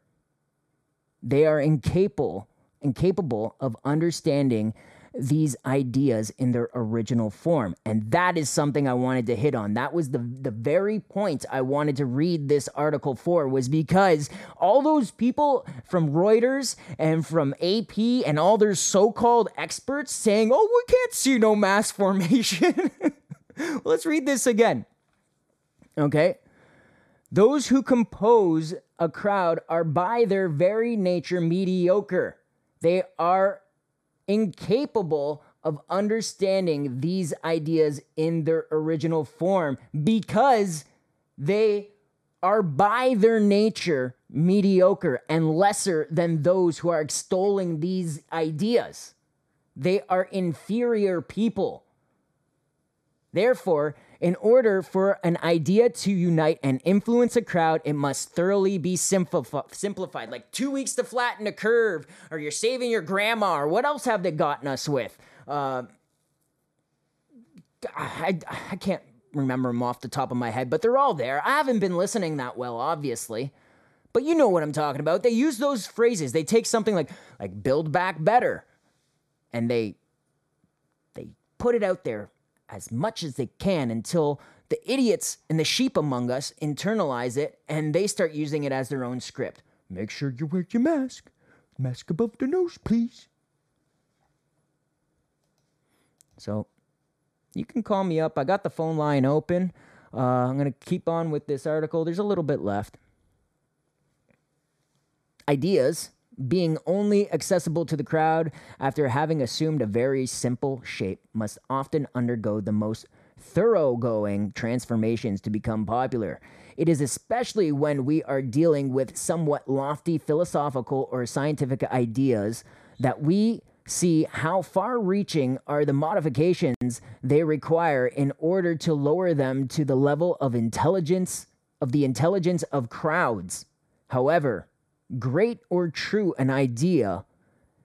S1: They are incapable, incapable of understanding these ideas in their original form. And that is something I wanted to hit on. That was the, the very point I wanted to read this article for, was because all those people from Reuters and from AP and all their so called experts saying, oh, we can't see no mass [laughs] formation. [laughs] Let's read this again. Okay. Those who compose a crowd are by their very nature mediocre. They are incapable of understanding these ideas in their original form because they are by their nature mediocre and lesser than those who are extolling these ideas. They are inferior people. Therefore, in order for an idea to unite and influence a crowd, it must thoroughly be simplif- simplified. Like two weeks to flatten a curve, or you're saving your grandma, or what else have they gotten us with? Uh, I, I can't remember them off the top of my head, but they're all there. I haven't been listening that well, obviously. But you know what I'm talking about. They use those phrases. They take something like like build back better and they they put it out there as much as they can until the idiots and the sheep among us internalize it and they start using it as their own script. Make sure you wear your mask. Mask above the nose, please. So you can call me up. I got the phone line open. Uh, I'm going to keep on with this article. There's a little bit left. Ideas being only accessible to the crowd after having assumed a very simple shape must often undergo the most thoroughgoing transformations to become popular. It is especially when we are dealing with somewhat lofty philosophical or scientific ideas that we see how far reaching are the modifications they require in order to lower them to the level of intelligence of the intelligence of crowds. However, great or true an idea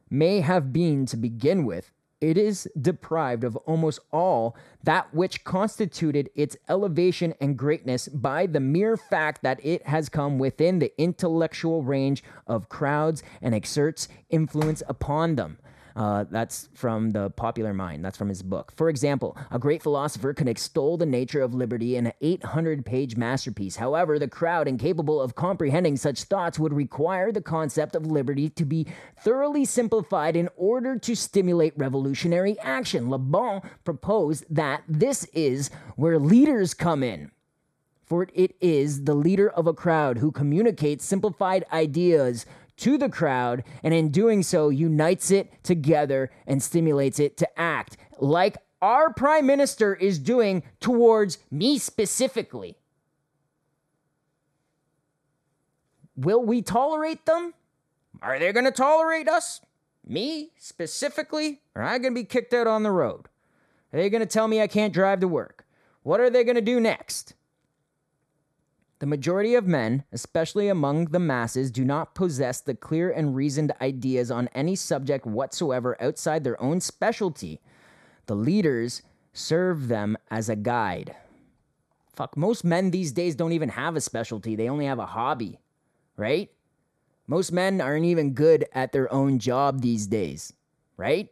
S1: may have been to begin with, it is deprived of almost all that which constituted its elevation and greatness by the mere fact that it has come within the intellectual range of crowds and exerts influence upon them. Uh, that's from the popular mind. That's from his book. For example, a great philosopher can extol the nature of liberty in an 800 page masterpiece. However, the crowd incapable of comprehending such thoughts would require the concept of liberty to be thoroughly simplified in order to stimulate revolutionary action. Le Bon proposed that this is where leaders come in. For it is the leader of a crowd who communicates simplified ideas to the crowd, and in doing so, unites it together and stimulates it to act like our prime minister is doing towards me specifically. Will we tolerate them? Are they going to tolerate us? Me specifically? Or am I going to be kicked out on the road? Are they going to tell me I can't drive to work? What are they going to do next? The majority of men, especially among the masses, do not possess the clear and reasoned ideas on any subject whatsoever outside their own specialty. The leaders serve them as a guide. Fuck, most men these days don't even have a specialty, they only have a hobby, right? Most men aren't even good at their own job these days, right?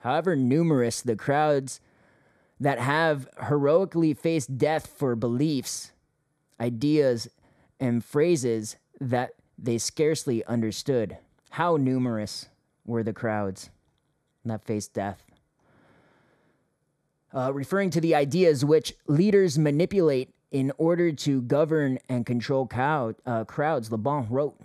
S1: However numerous the crowds that have heroically faced death for beliefs, ideas, and phrases that they scarcely understood. How numerous were the crowds that faced death? Uh, referring to the ideas which leaders manipulate in order to govern and control cow- uh, crowds, Le Bon wrote.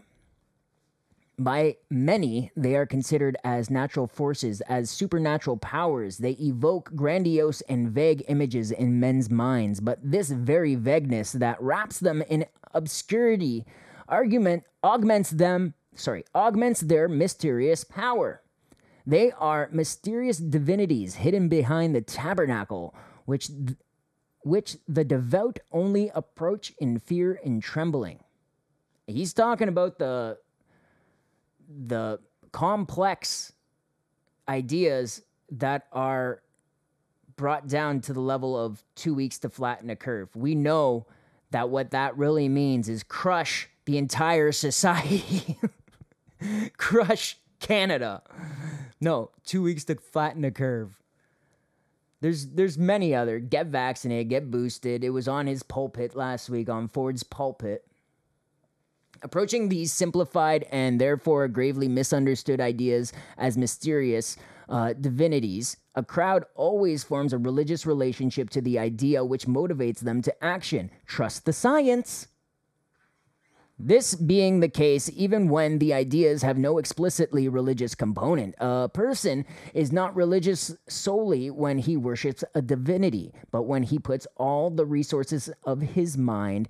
S1: By many, they are considered as natural forces, as supernatural powers. They evoke grandiose and vague images in men's minds, but this very vagueness that wraps them in obscurity argument augments them, sorry, augments their mysterious power. They are mysterious divinities hidden behind the tabernacle, which th- which the devout only approach in fear and trembling. He's talking about the the complex ideas that are brought down to the level of two weeks to flatten a curve. We know that what that really means is crush the entire society, [laughs] crush Canada. No, two weeks to flatten a curve. There's there's many other get vaccinated, get boosted. It was on his pulpit last week on Ford's pulpit. Approaching these simplified and therefore gravely misunderstood ideas as mysterious uh, divinities, a crowd always forms a religious relationship to the idea which motivates them to action. Trust the science. This being the case, even when the ideas have no explicitly religious component, a person is not religious solely when he worships a divinity, but when he puts all the resources of his mind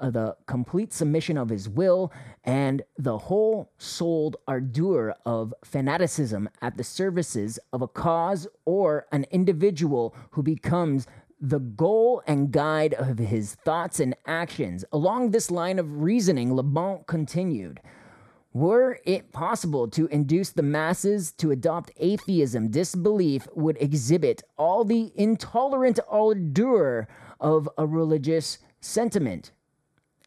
S1: Uh, the complete submission of his will, and the whole souled ardor of fanaticism at the services of a cause or an individual who becomes the goal and guide of his thoughts and actions. Along this line of reasoning, Le Bon continued. Were it possible to induce the masses to adopt atheism, disbelief would exhibit all the intolerant ardor of a religious sentiment,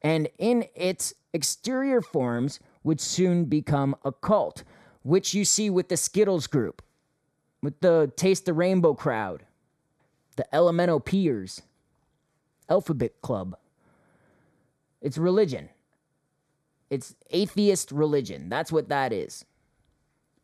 S1: and in its exterior forms would soon become a cult, which you see with the Skittles group, with the Taste the Rainbow crowd, the Elemento Peers, Alphabet Club. It's religion. It's atheist religion. That's what that is.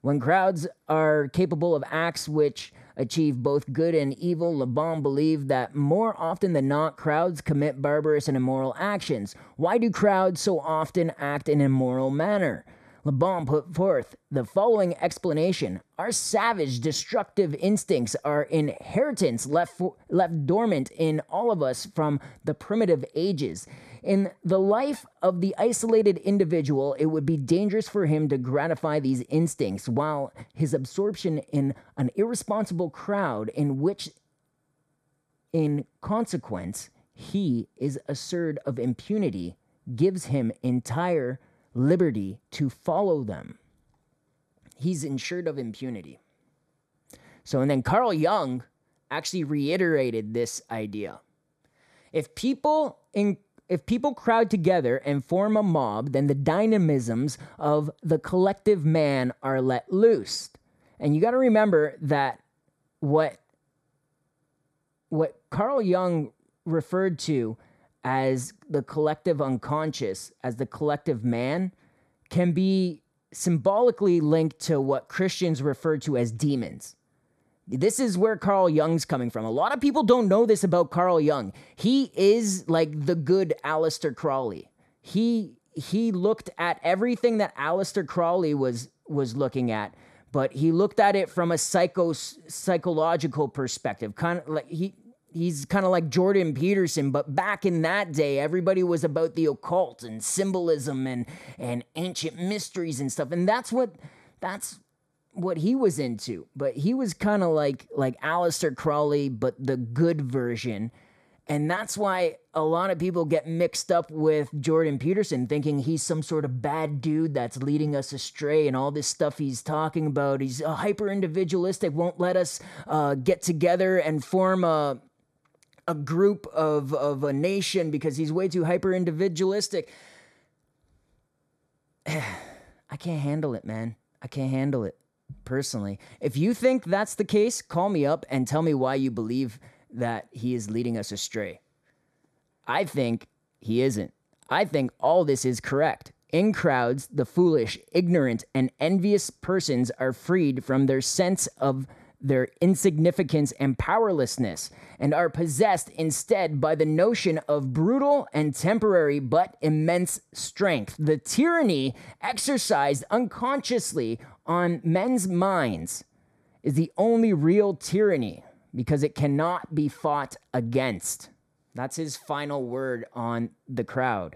S1: When crowds are capable of acts which achieve both good and evil, Le Bon believed that more often than not, crowds commit barbarous and immoral actions. Why do crowds so often act in immoral manner? Le Bon put forth the following explanation Our savage, destructive instincts are inheritance left, for, left dormant in all of us from the primitive ages. In the life of the isolated individual, it would be dangerous for him to gratify these instincts, while his absorption in an irresponsible crowd in which, in consequence, he is assured of impunity, gives him entire liberty to follow them. He's insured of impunity. So, and then Carl Jung actually reiterated this idea. If people in if people crowd together and form a mob, then the dynamisms of the collective man are let loose. And you got to remember that what what Carl Jung referred to as the collective unconscious, as the collective man, can be symbolically linked to what Christians refer to as demons. This is where Carl Jung's coming from. A lot of people don't know this about Carl Jung. He is like the good Aleister Crowley. He he looked at everything that Aleister Crowley was was looking at, but he looked at it from a psycho psychological perspective. Kind of like he he's kind of like Jordan Peterson, but back in that day, everybody was about the occult and symbolism and and ancient mysteries and stuff. And that's what that's what he was into. But he was kind of like like Aleister Crowley, but the good version. And that's why a lot of people get mixed up with Jordan Peterson, thinking he's some sort of bad dude that's leading us astray and all this stuff he's talking about. He's a hyper individualistic, won't let us uh, get together and form a, a group of, of a nation because he's way too hyper individualistic. [sighs] I can't handle it, man. I can't handle it personally. If you think that's the case, call me up and tell me why you believe that he is leading us astray. I think he isn't. I think all this is correct. In crowds, the foolish, ignorant, and envious persons are freed from their sense of their insignificance and powerlessness, and are possessed instead by the notion of brutal and temporary but immense strength. The tyranny exercised unconsciously on men's minds is the only real tyranny because it cannot be fought against. That's his final word on the crowd.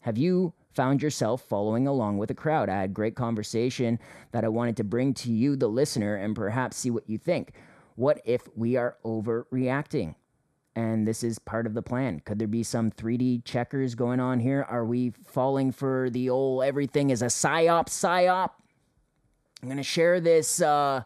S1: Have you found yourself following along with a crowd. I had great conversation that I wanted to bring to you, the listener, and perhaps see what you think. What if we are overreacting? And this is part of the plan. Could there be some 3D checkers going on here? Are we falling for the old everything is a psyop, psyop? I'm going to share this uh,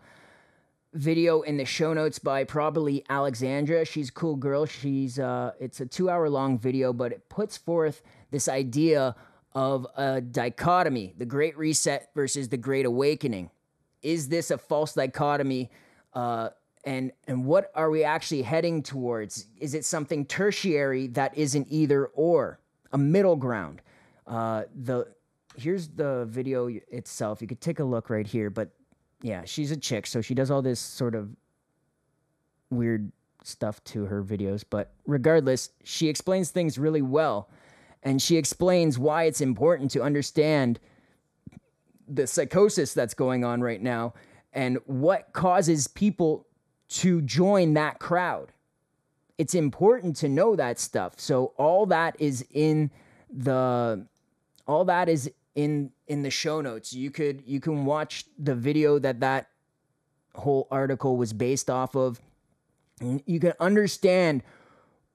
S1: video in the show notes by probably Alexandra. She's a cool girl. She's uh, it's a two hour long video, but it puts forth this idea of a dichotomy the Great Reset versus the Great Awakening. Is this a false dichotomy? Uh, and, and what are we actually heading towards? Is it something tertiary that isn't either or, a middle ground? Uh, the here's the video itself. You could take a look right here, but yeah, she's a chick, so she does all this sort of weird stuff to her videos. But regardless, she explains things really well and she explains why it's important to understand the psychosis that's going on right now and what causes people to join that crowd. it's important to know that stuff. So all that is in the all that is in in the show notes. You could you can watch the video that that whole article was based off of. You can understand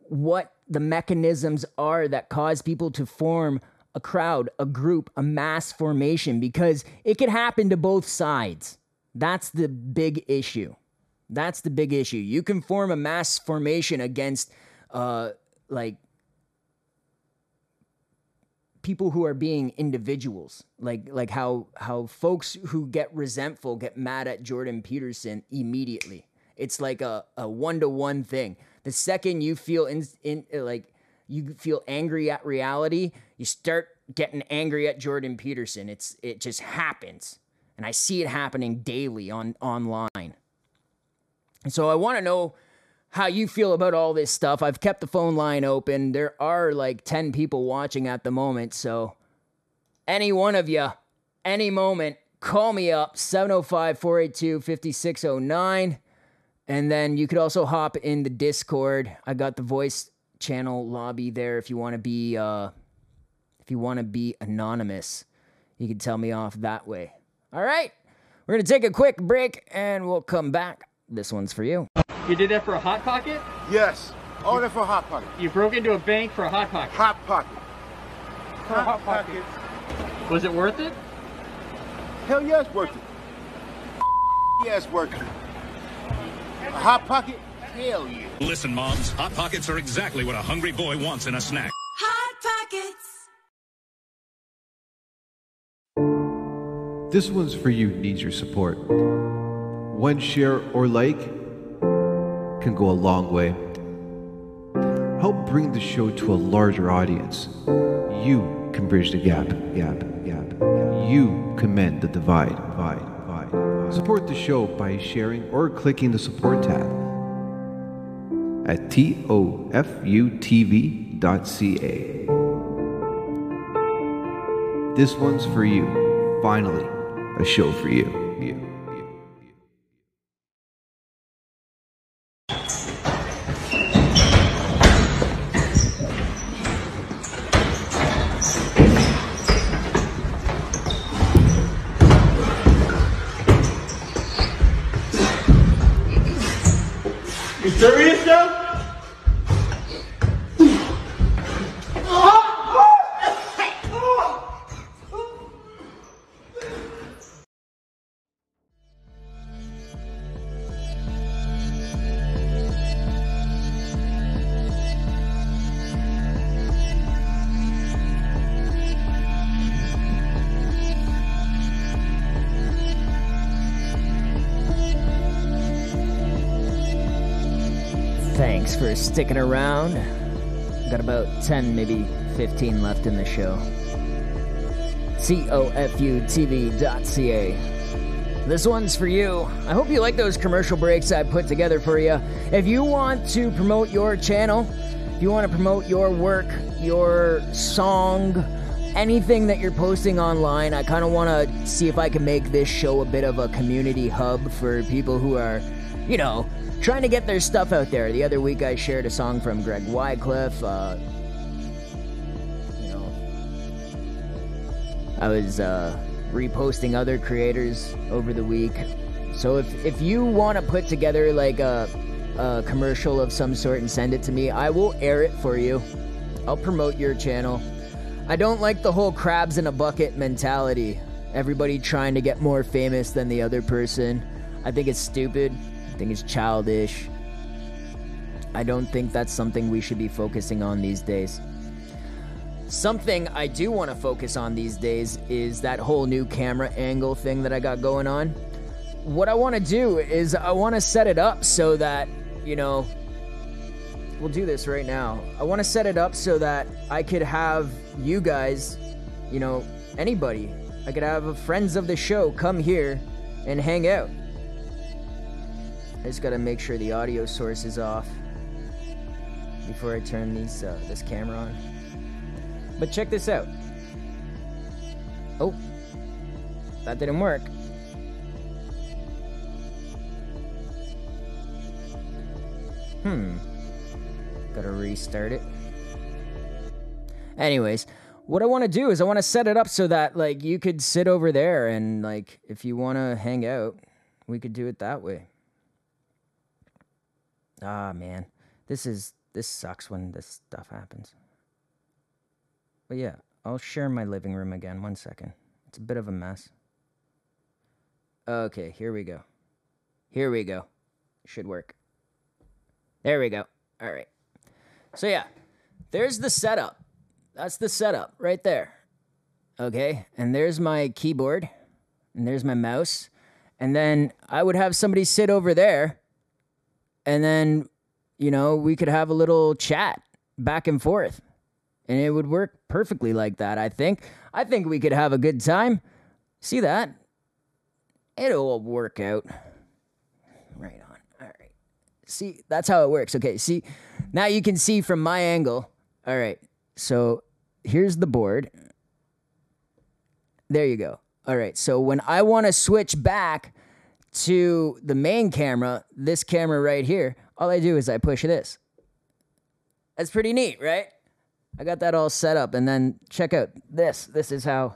S1: what the mechanisms are that cause people to form a crowd, a group, a mass formation because it can happen to both sides. That's the big issue. That's the big issue. You can form a mass formation against uh like people who are being individuals. Like like how how folks who get resentful get mad at Jordan Peterson immediately. It's like a, a one-to-one thing. The second you feel in, in like you feel angry at reality you start getting angry at Jordan Peterson. It's it just happens. And I see it happening daily on online so I want to know how you feel about all this stuff. I've kept the phone line open. There are like 10 people watching at the moment. So, any one of you, any moment, call me up 705 482 5609. And then you could also hop in the Discord. I got the voice channel lobby there if you want to be uh if you want to be anonymous. You can tell me off that way. All right. We're going to take a quick break and we'll come back. This one's for you.
S11: You did that for a hot pocket?
S12: Yes. All that for a hot pocket.
S11: You broke into a bank for a hot pocket.
S12: Hot pocket.
S11: For a hot pocket. Was it worth it?
S12: Hell yeah, it's worth it. Yeah, it's worth it. A hot pocket? Hell yeah.
S13: Listen, moms, Hot Pockets are exactly what a hungry boy wants in a snack.
S14: Hot Pockets.
S15: This one's for you, needs your support. One share or like can go a long way. Help bring the show to a larger audience. You can bridge the gap, gap, gap. You can mend the divide, divide, divide. Support the show by sharing or clicking the support tab at tofutv.ca. This one's for you. Finally, a show for you.
S1: Sticking around. Got about 10, maybe 15 left in the show. TOFUTV.ca. This one's for you. I hope you like those commercial breaks I put together for you. If you want to promote your channel, if you want to promote your work, your song, anything that you're posting online, I kind of want to see if I can make this show a bit of a community hub for people who are, you know, trying to get their stuff out there. The other week I shared a song from Greg Wycliffe. Uh, you know, I was uh, reposting other creators over the week. So if if you want to put together like a, a commercial of some sort and send it to me, I will air it for you. I'll promote your channel. I don't like the whole crabs in a bucket mentality. Everybody trying to get more famous than the other person. I think it's stupid. Think it's childish. I don't think that's something we should be focusing on these days. Something I do want to focus on these days is that whole new camera angle thing that I got going on. What I want to do is I want to set it up so that, you know, we'll do this right now. I want to set it up so that I could have you guys, you know, anybody. I could have friends of the show come here and hang out. I just gotta make sure the audio source is off before I turn these uh, this camera on. But check this out. Oh, that didn't work. Hmm. Gotta restart it. Anyways, what I want to do is I want to set it up so that like you could sit over there and like if you want to hang out, we could do it that way. Ah man, this is this sucks when this stuff happens. But yeah, I'll share my living room again. One second. It's a bit of a mess. Okay, here we go. Here we go. Should work. There we go. All right. So yeah, there's the setup. That's the setup right there. Okay, and there's my keyboard, and there's my mouse, and then I would have somebody sit over there, and then, you know, we could have a little chat back and forth, and it would work perfectly like that. I think. I think we could have a good time. See that? It'll work out. Right on. All right. See, that's how it works. Okay, see, now you can see from my angle. All right, so here's the board. There you go. All right, so when I want to switch back to the main camera, this camera right here, all I do is I push this. That's pretty neat, right? I got that all set up, and then check out this. This is how,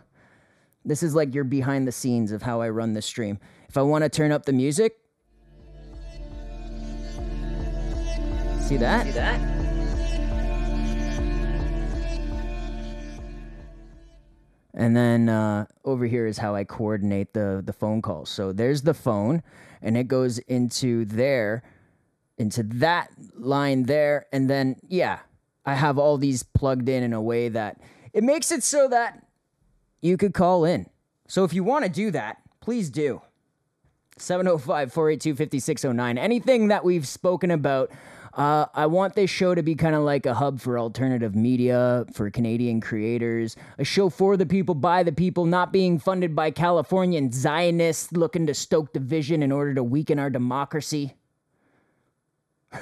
S1: this is like your behind the scenes of how I run the stream. If I want to turn up the music, see that?
S14: See that?
S1: And then uh, over here is how I coordinate the the phone calls. So there's the phone, and it goes into there, into that line there, and then yeah, I have all these plugged in in a way that it makes it so that you could call in. So if you want to do that, please do. 705 482 5609. Anything that we've spoken about, uh, I want this show to be kind of like a hub for alternative media, for Canadian creators, a show for the people, by the people, not being funded by Californian Zionists looking to stoke division in order to weaken our democracy. [laughs]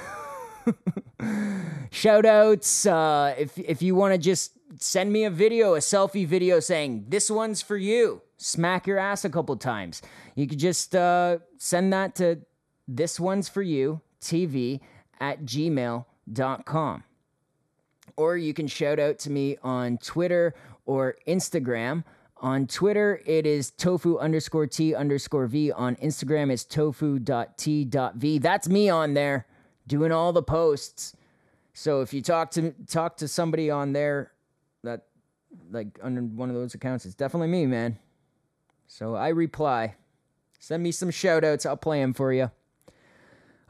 S1: Shout outs. Uh, if, if you want to just send me a video, a selfie video saying, This one's for you, smack your ass a couple times. You could just uh, send that to this one's for you, TV at gmail.com. Or you can shout out to me on Twitter or Instagram. On Twitter, it is tofu underscore T underscore V. On Instagram, it's tofu.t.v. That's me on there doing all the posts. So if you talk to talk to somebody on there that like under one of those accounts, it's definitely me, man. So I reply. Send me some shout outs. I'll play them for you.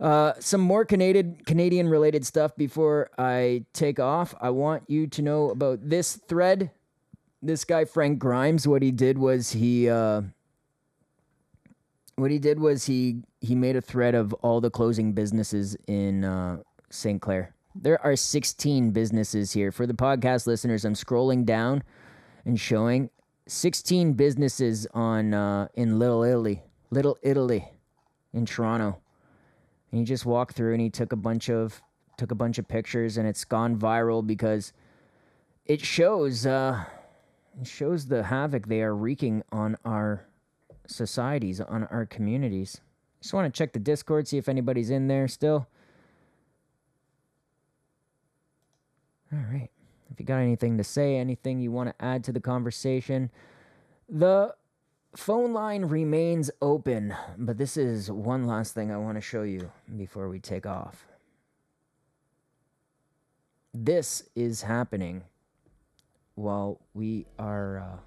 S1: Uh, some more Canadian Canadian related stuff before I take off. I want you to know about this thread. This guy Frank Grimes. What he did was he. Uh, what he did was he he made a thread of all the closing businesses in uh, St. Clair. There are 16 businesses here. For the podcast listeners, I'm scrolling down and showing 16 businesses on uh, in Little Italy, Little Italy, in Toronto. And he just walked through and he took a bunch of took a bunch of pictures, and it's gone viral because it shows uh, it shows the havoc they are wreaking on our societies, on our communities. Just want to check the Discord, see if anybody's in there still. All right. If you got anything to say, anything you want to add to the conversation, the phone line remains open. But this is one last thing I want to show you before we take off. This is happening while we are uh,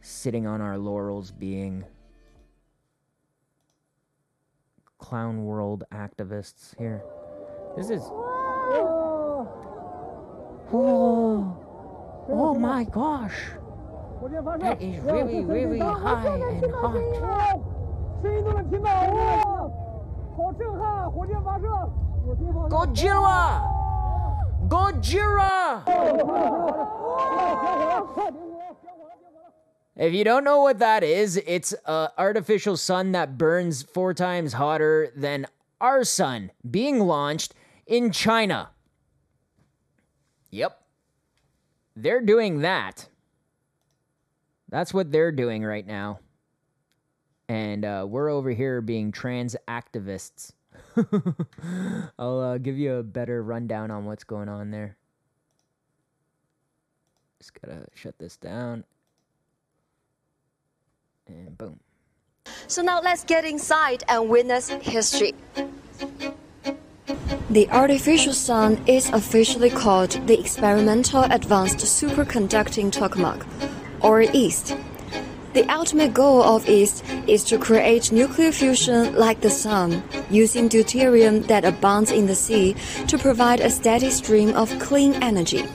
S1: sitting on our laurels being clown world activists here. This is. Oh, oh my gosh. That is really, really high and hot. Godzilla! Godzilla! If you don't know what that is, it's an artificial sun that burns four times hotter than our sun being launched in China. Yep. They're doing that. That's what they're doing right now. And uh, we're over here being trans activists. [laughs] I'll uh, give you a better rundown on what's going on there. Just gotta shut this down. And boom.
S16: So now let's get inside and witness history.
S17: The artificial sun is officially called the Experimental Advanced Superconducting Tokamak, or EAST. The ultimate goal of EAST is to create nuclear fusion like the sun, using deuterium that abounds in the sea to provide a steady stream of clean energy.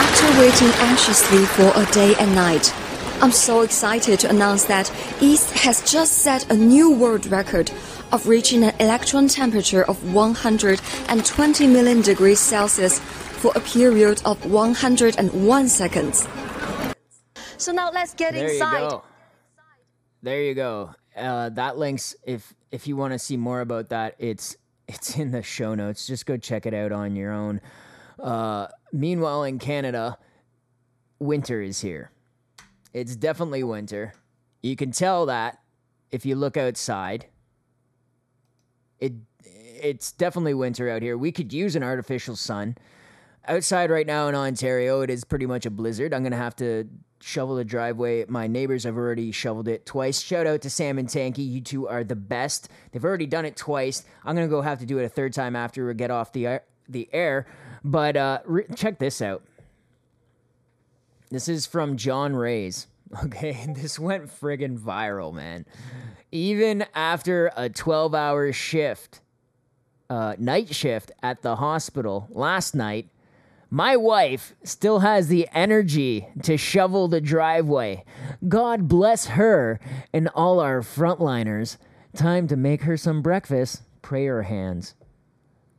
S17: After waiting anxiously for a day and night, I'm so excited to announce that EAST has just set a new world record of reaching an electron temperature of 120 million degrees Celsius for a period of 101 seconds.
S16: So now let's get
S1: there
S16: inside.
S1: you go. There you go. Uh, that links if if you want to see more about that, it's it's in the show notes. Just go check it out on your own. Uh, meanwhile, in Canada, winter is here. It's definitely winter. You can tell that if you look outside. It it's definitely winter out here. We could use an artificial sun. Outside right now in Ontario, it is pretty much a blizzard. I'm gonna have to shovel the driveway. My neighbors have already shoveled it twice. Shout out to Sam and Tanky. You two are the best. They've already done it twice. I'm gonna go have to do it a third time after we get off the air, the air. But uh, re- check this out. This is from Jon Reyes. [laughs] Okay, this went friggin' viral, man. Even after a 12 hour shift, uh, night shift at the hospital last night, my wife still has the energy to shovel the driveway. God bless her and all our frontliners. Time to make her some breakfast. Prayer hands.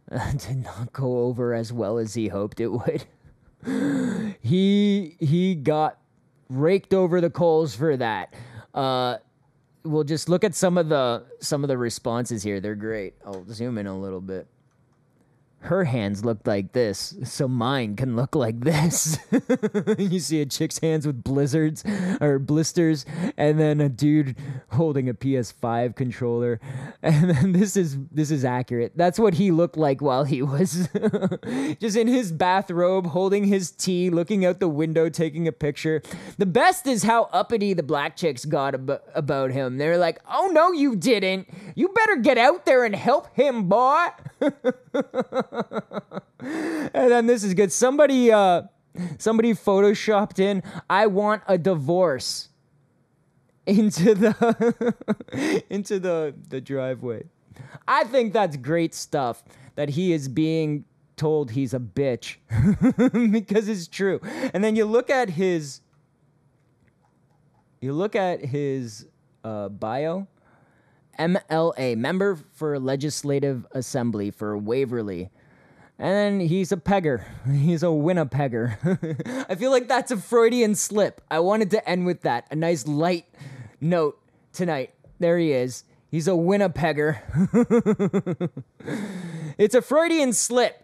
S1: [laughs] Did not go over as well as he hoped it would. [laughs] he he got raked over the coals for that. Uh, we'll just look at some of the some of the responses here. They're great. I'll zoom in a little bit. Her hands looked like this, so mine can look like this. [laughs] you see a chick's hands with blizzards or blisters, and then a dude holding a PS5 controller. [laughs] And then this is this is accurate. That's what he looked like while he was [laughs] just in his bathrobe, holding his tea, looking out the window, taking a picture. The best is how uppity the black chicks got ab- about him. They're like, "Oh no, you didn't. You better get out there and help him, boy." [laughs] and then this is good. Somebody uh somebody photoshopped in I want a divorce [laughs] into the [laughs] into the the driveway. I think that's great stuff that he is being told he's a bitch because it's true. And then you look at his you look at his uh, bio MLA, member for Legislative Assembly for Waverley. And then he's a pegger. [laughs] He's a Winnipegger. [laughs] I feel like that's a Freudian slip. I wanted to end with that. A nice light note tonight. There he is. He's a Winnipegger. [laughs] it's a Freudian slip.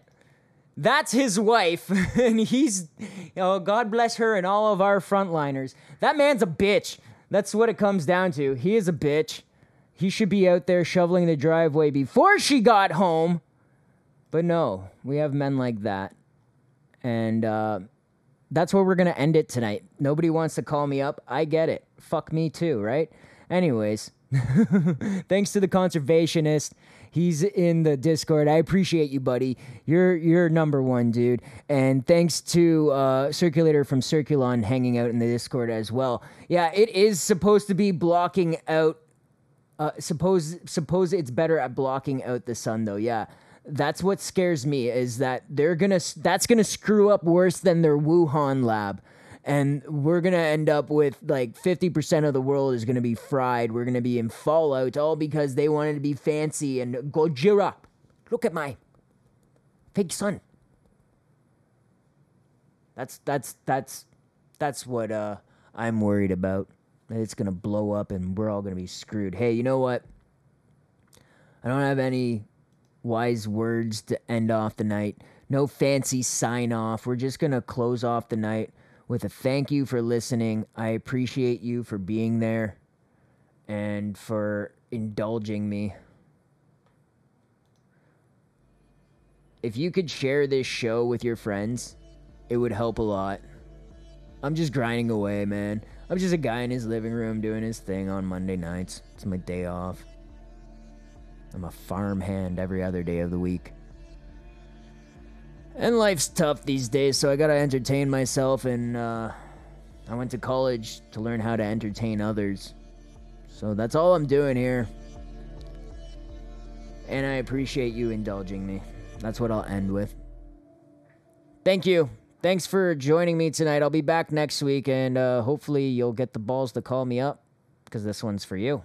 S1: That's his wife, and he's, oh, God bless her and all of our frontliners. That man's a bitch. That's what it comes down to. He is a bitch. He should be out there shoveling the driveway before she got home. But no, we have men like that. And uh, that's where we're going to end it tonight. Nobody wants to call me up. I get it. Fuck me too, right? Anyways, [laughs] thanks to the conservationist. He's in the Discord. I appreciate you, buddy. You're you're number one, dude. And thanks to uh, Circulator from Circulon hanging out in the Discord as well. Yeah, it is supposed to be blocking out uh, suppose suppose it's better at blocking out the sun though. Yeah, that's what scares me is that they're gonna that's gonna screw up worse than their Wuhan lab, and we're gonna end up with like fifty percent of the world is gonna be fried. We're gonna be in fallout all because they wanted to be fancy and Gojira. Look at my fake sun. That's that's that's that's what uh, I'm worried about it's gonna blow up and we're all gonna be screwed. Hey, you know what? I don't have any wise words to end off the night. No fancy sign off. We're just gonna close off the night with a thank you for listening. I appreciate you for being there and for indulging me. If you could share this show with your friends, it would help a lot. I'm just grinding away, man. I'm just a guy in his living room doing his thing on Monday nights. It's my day off. I'm a farmhand every other day of the week. And life's tough these days, so I gotta entertain myself, and uh, I went to college to learn how to entertain others. So that's all I'm doing here. And I appreciate you indulging me. That's what I'll end with. Thank you. Thanks for joining me tonight. I'll be back next week, and uh, hopefully, you'll get the balls to call me up because this one's for you.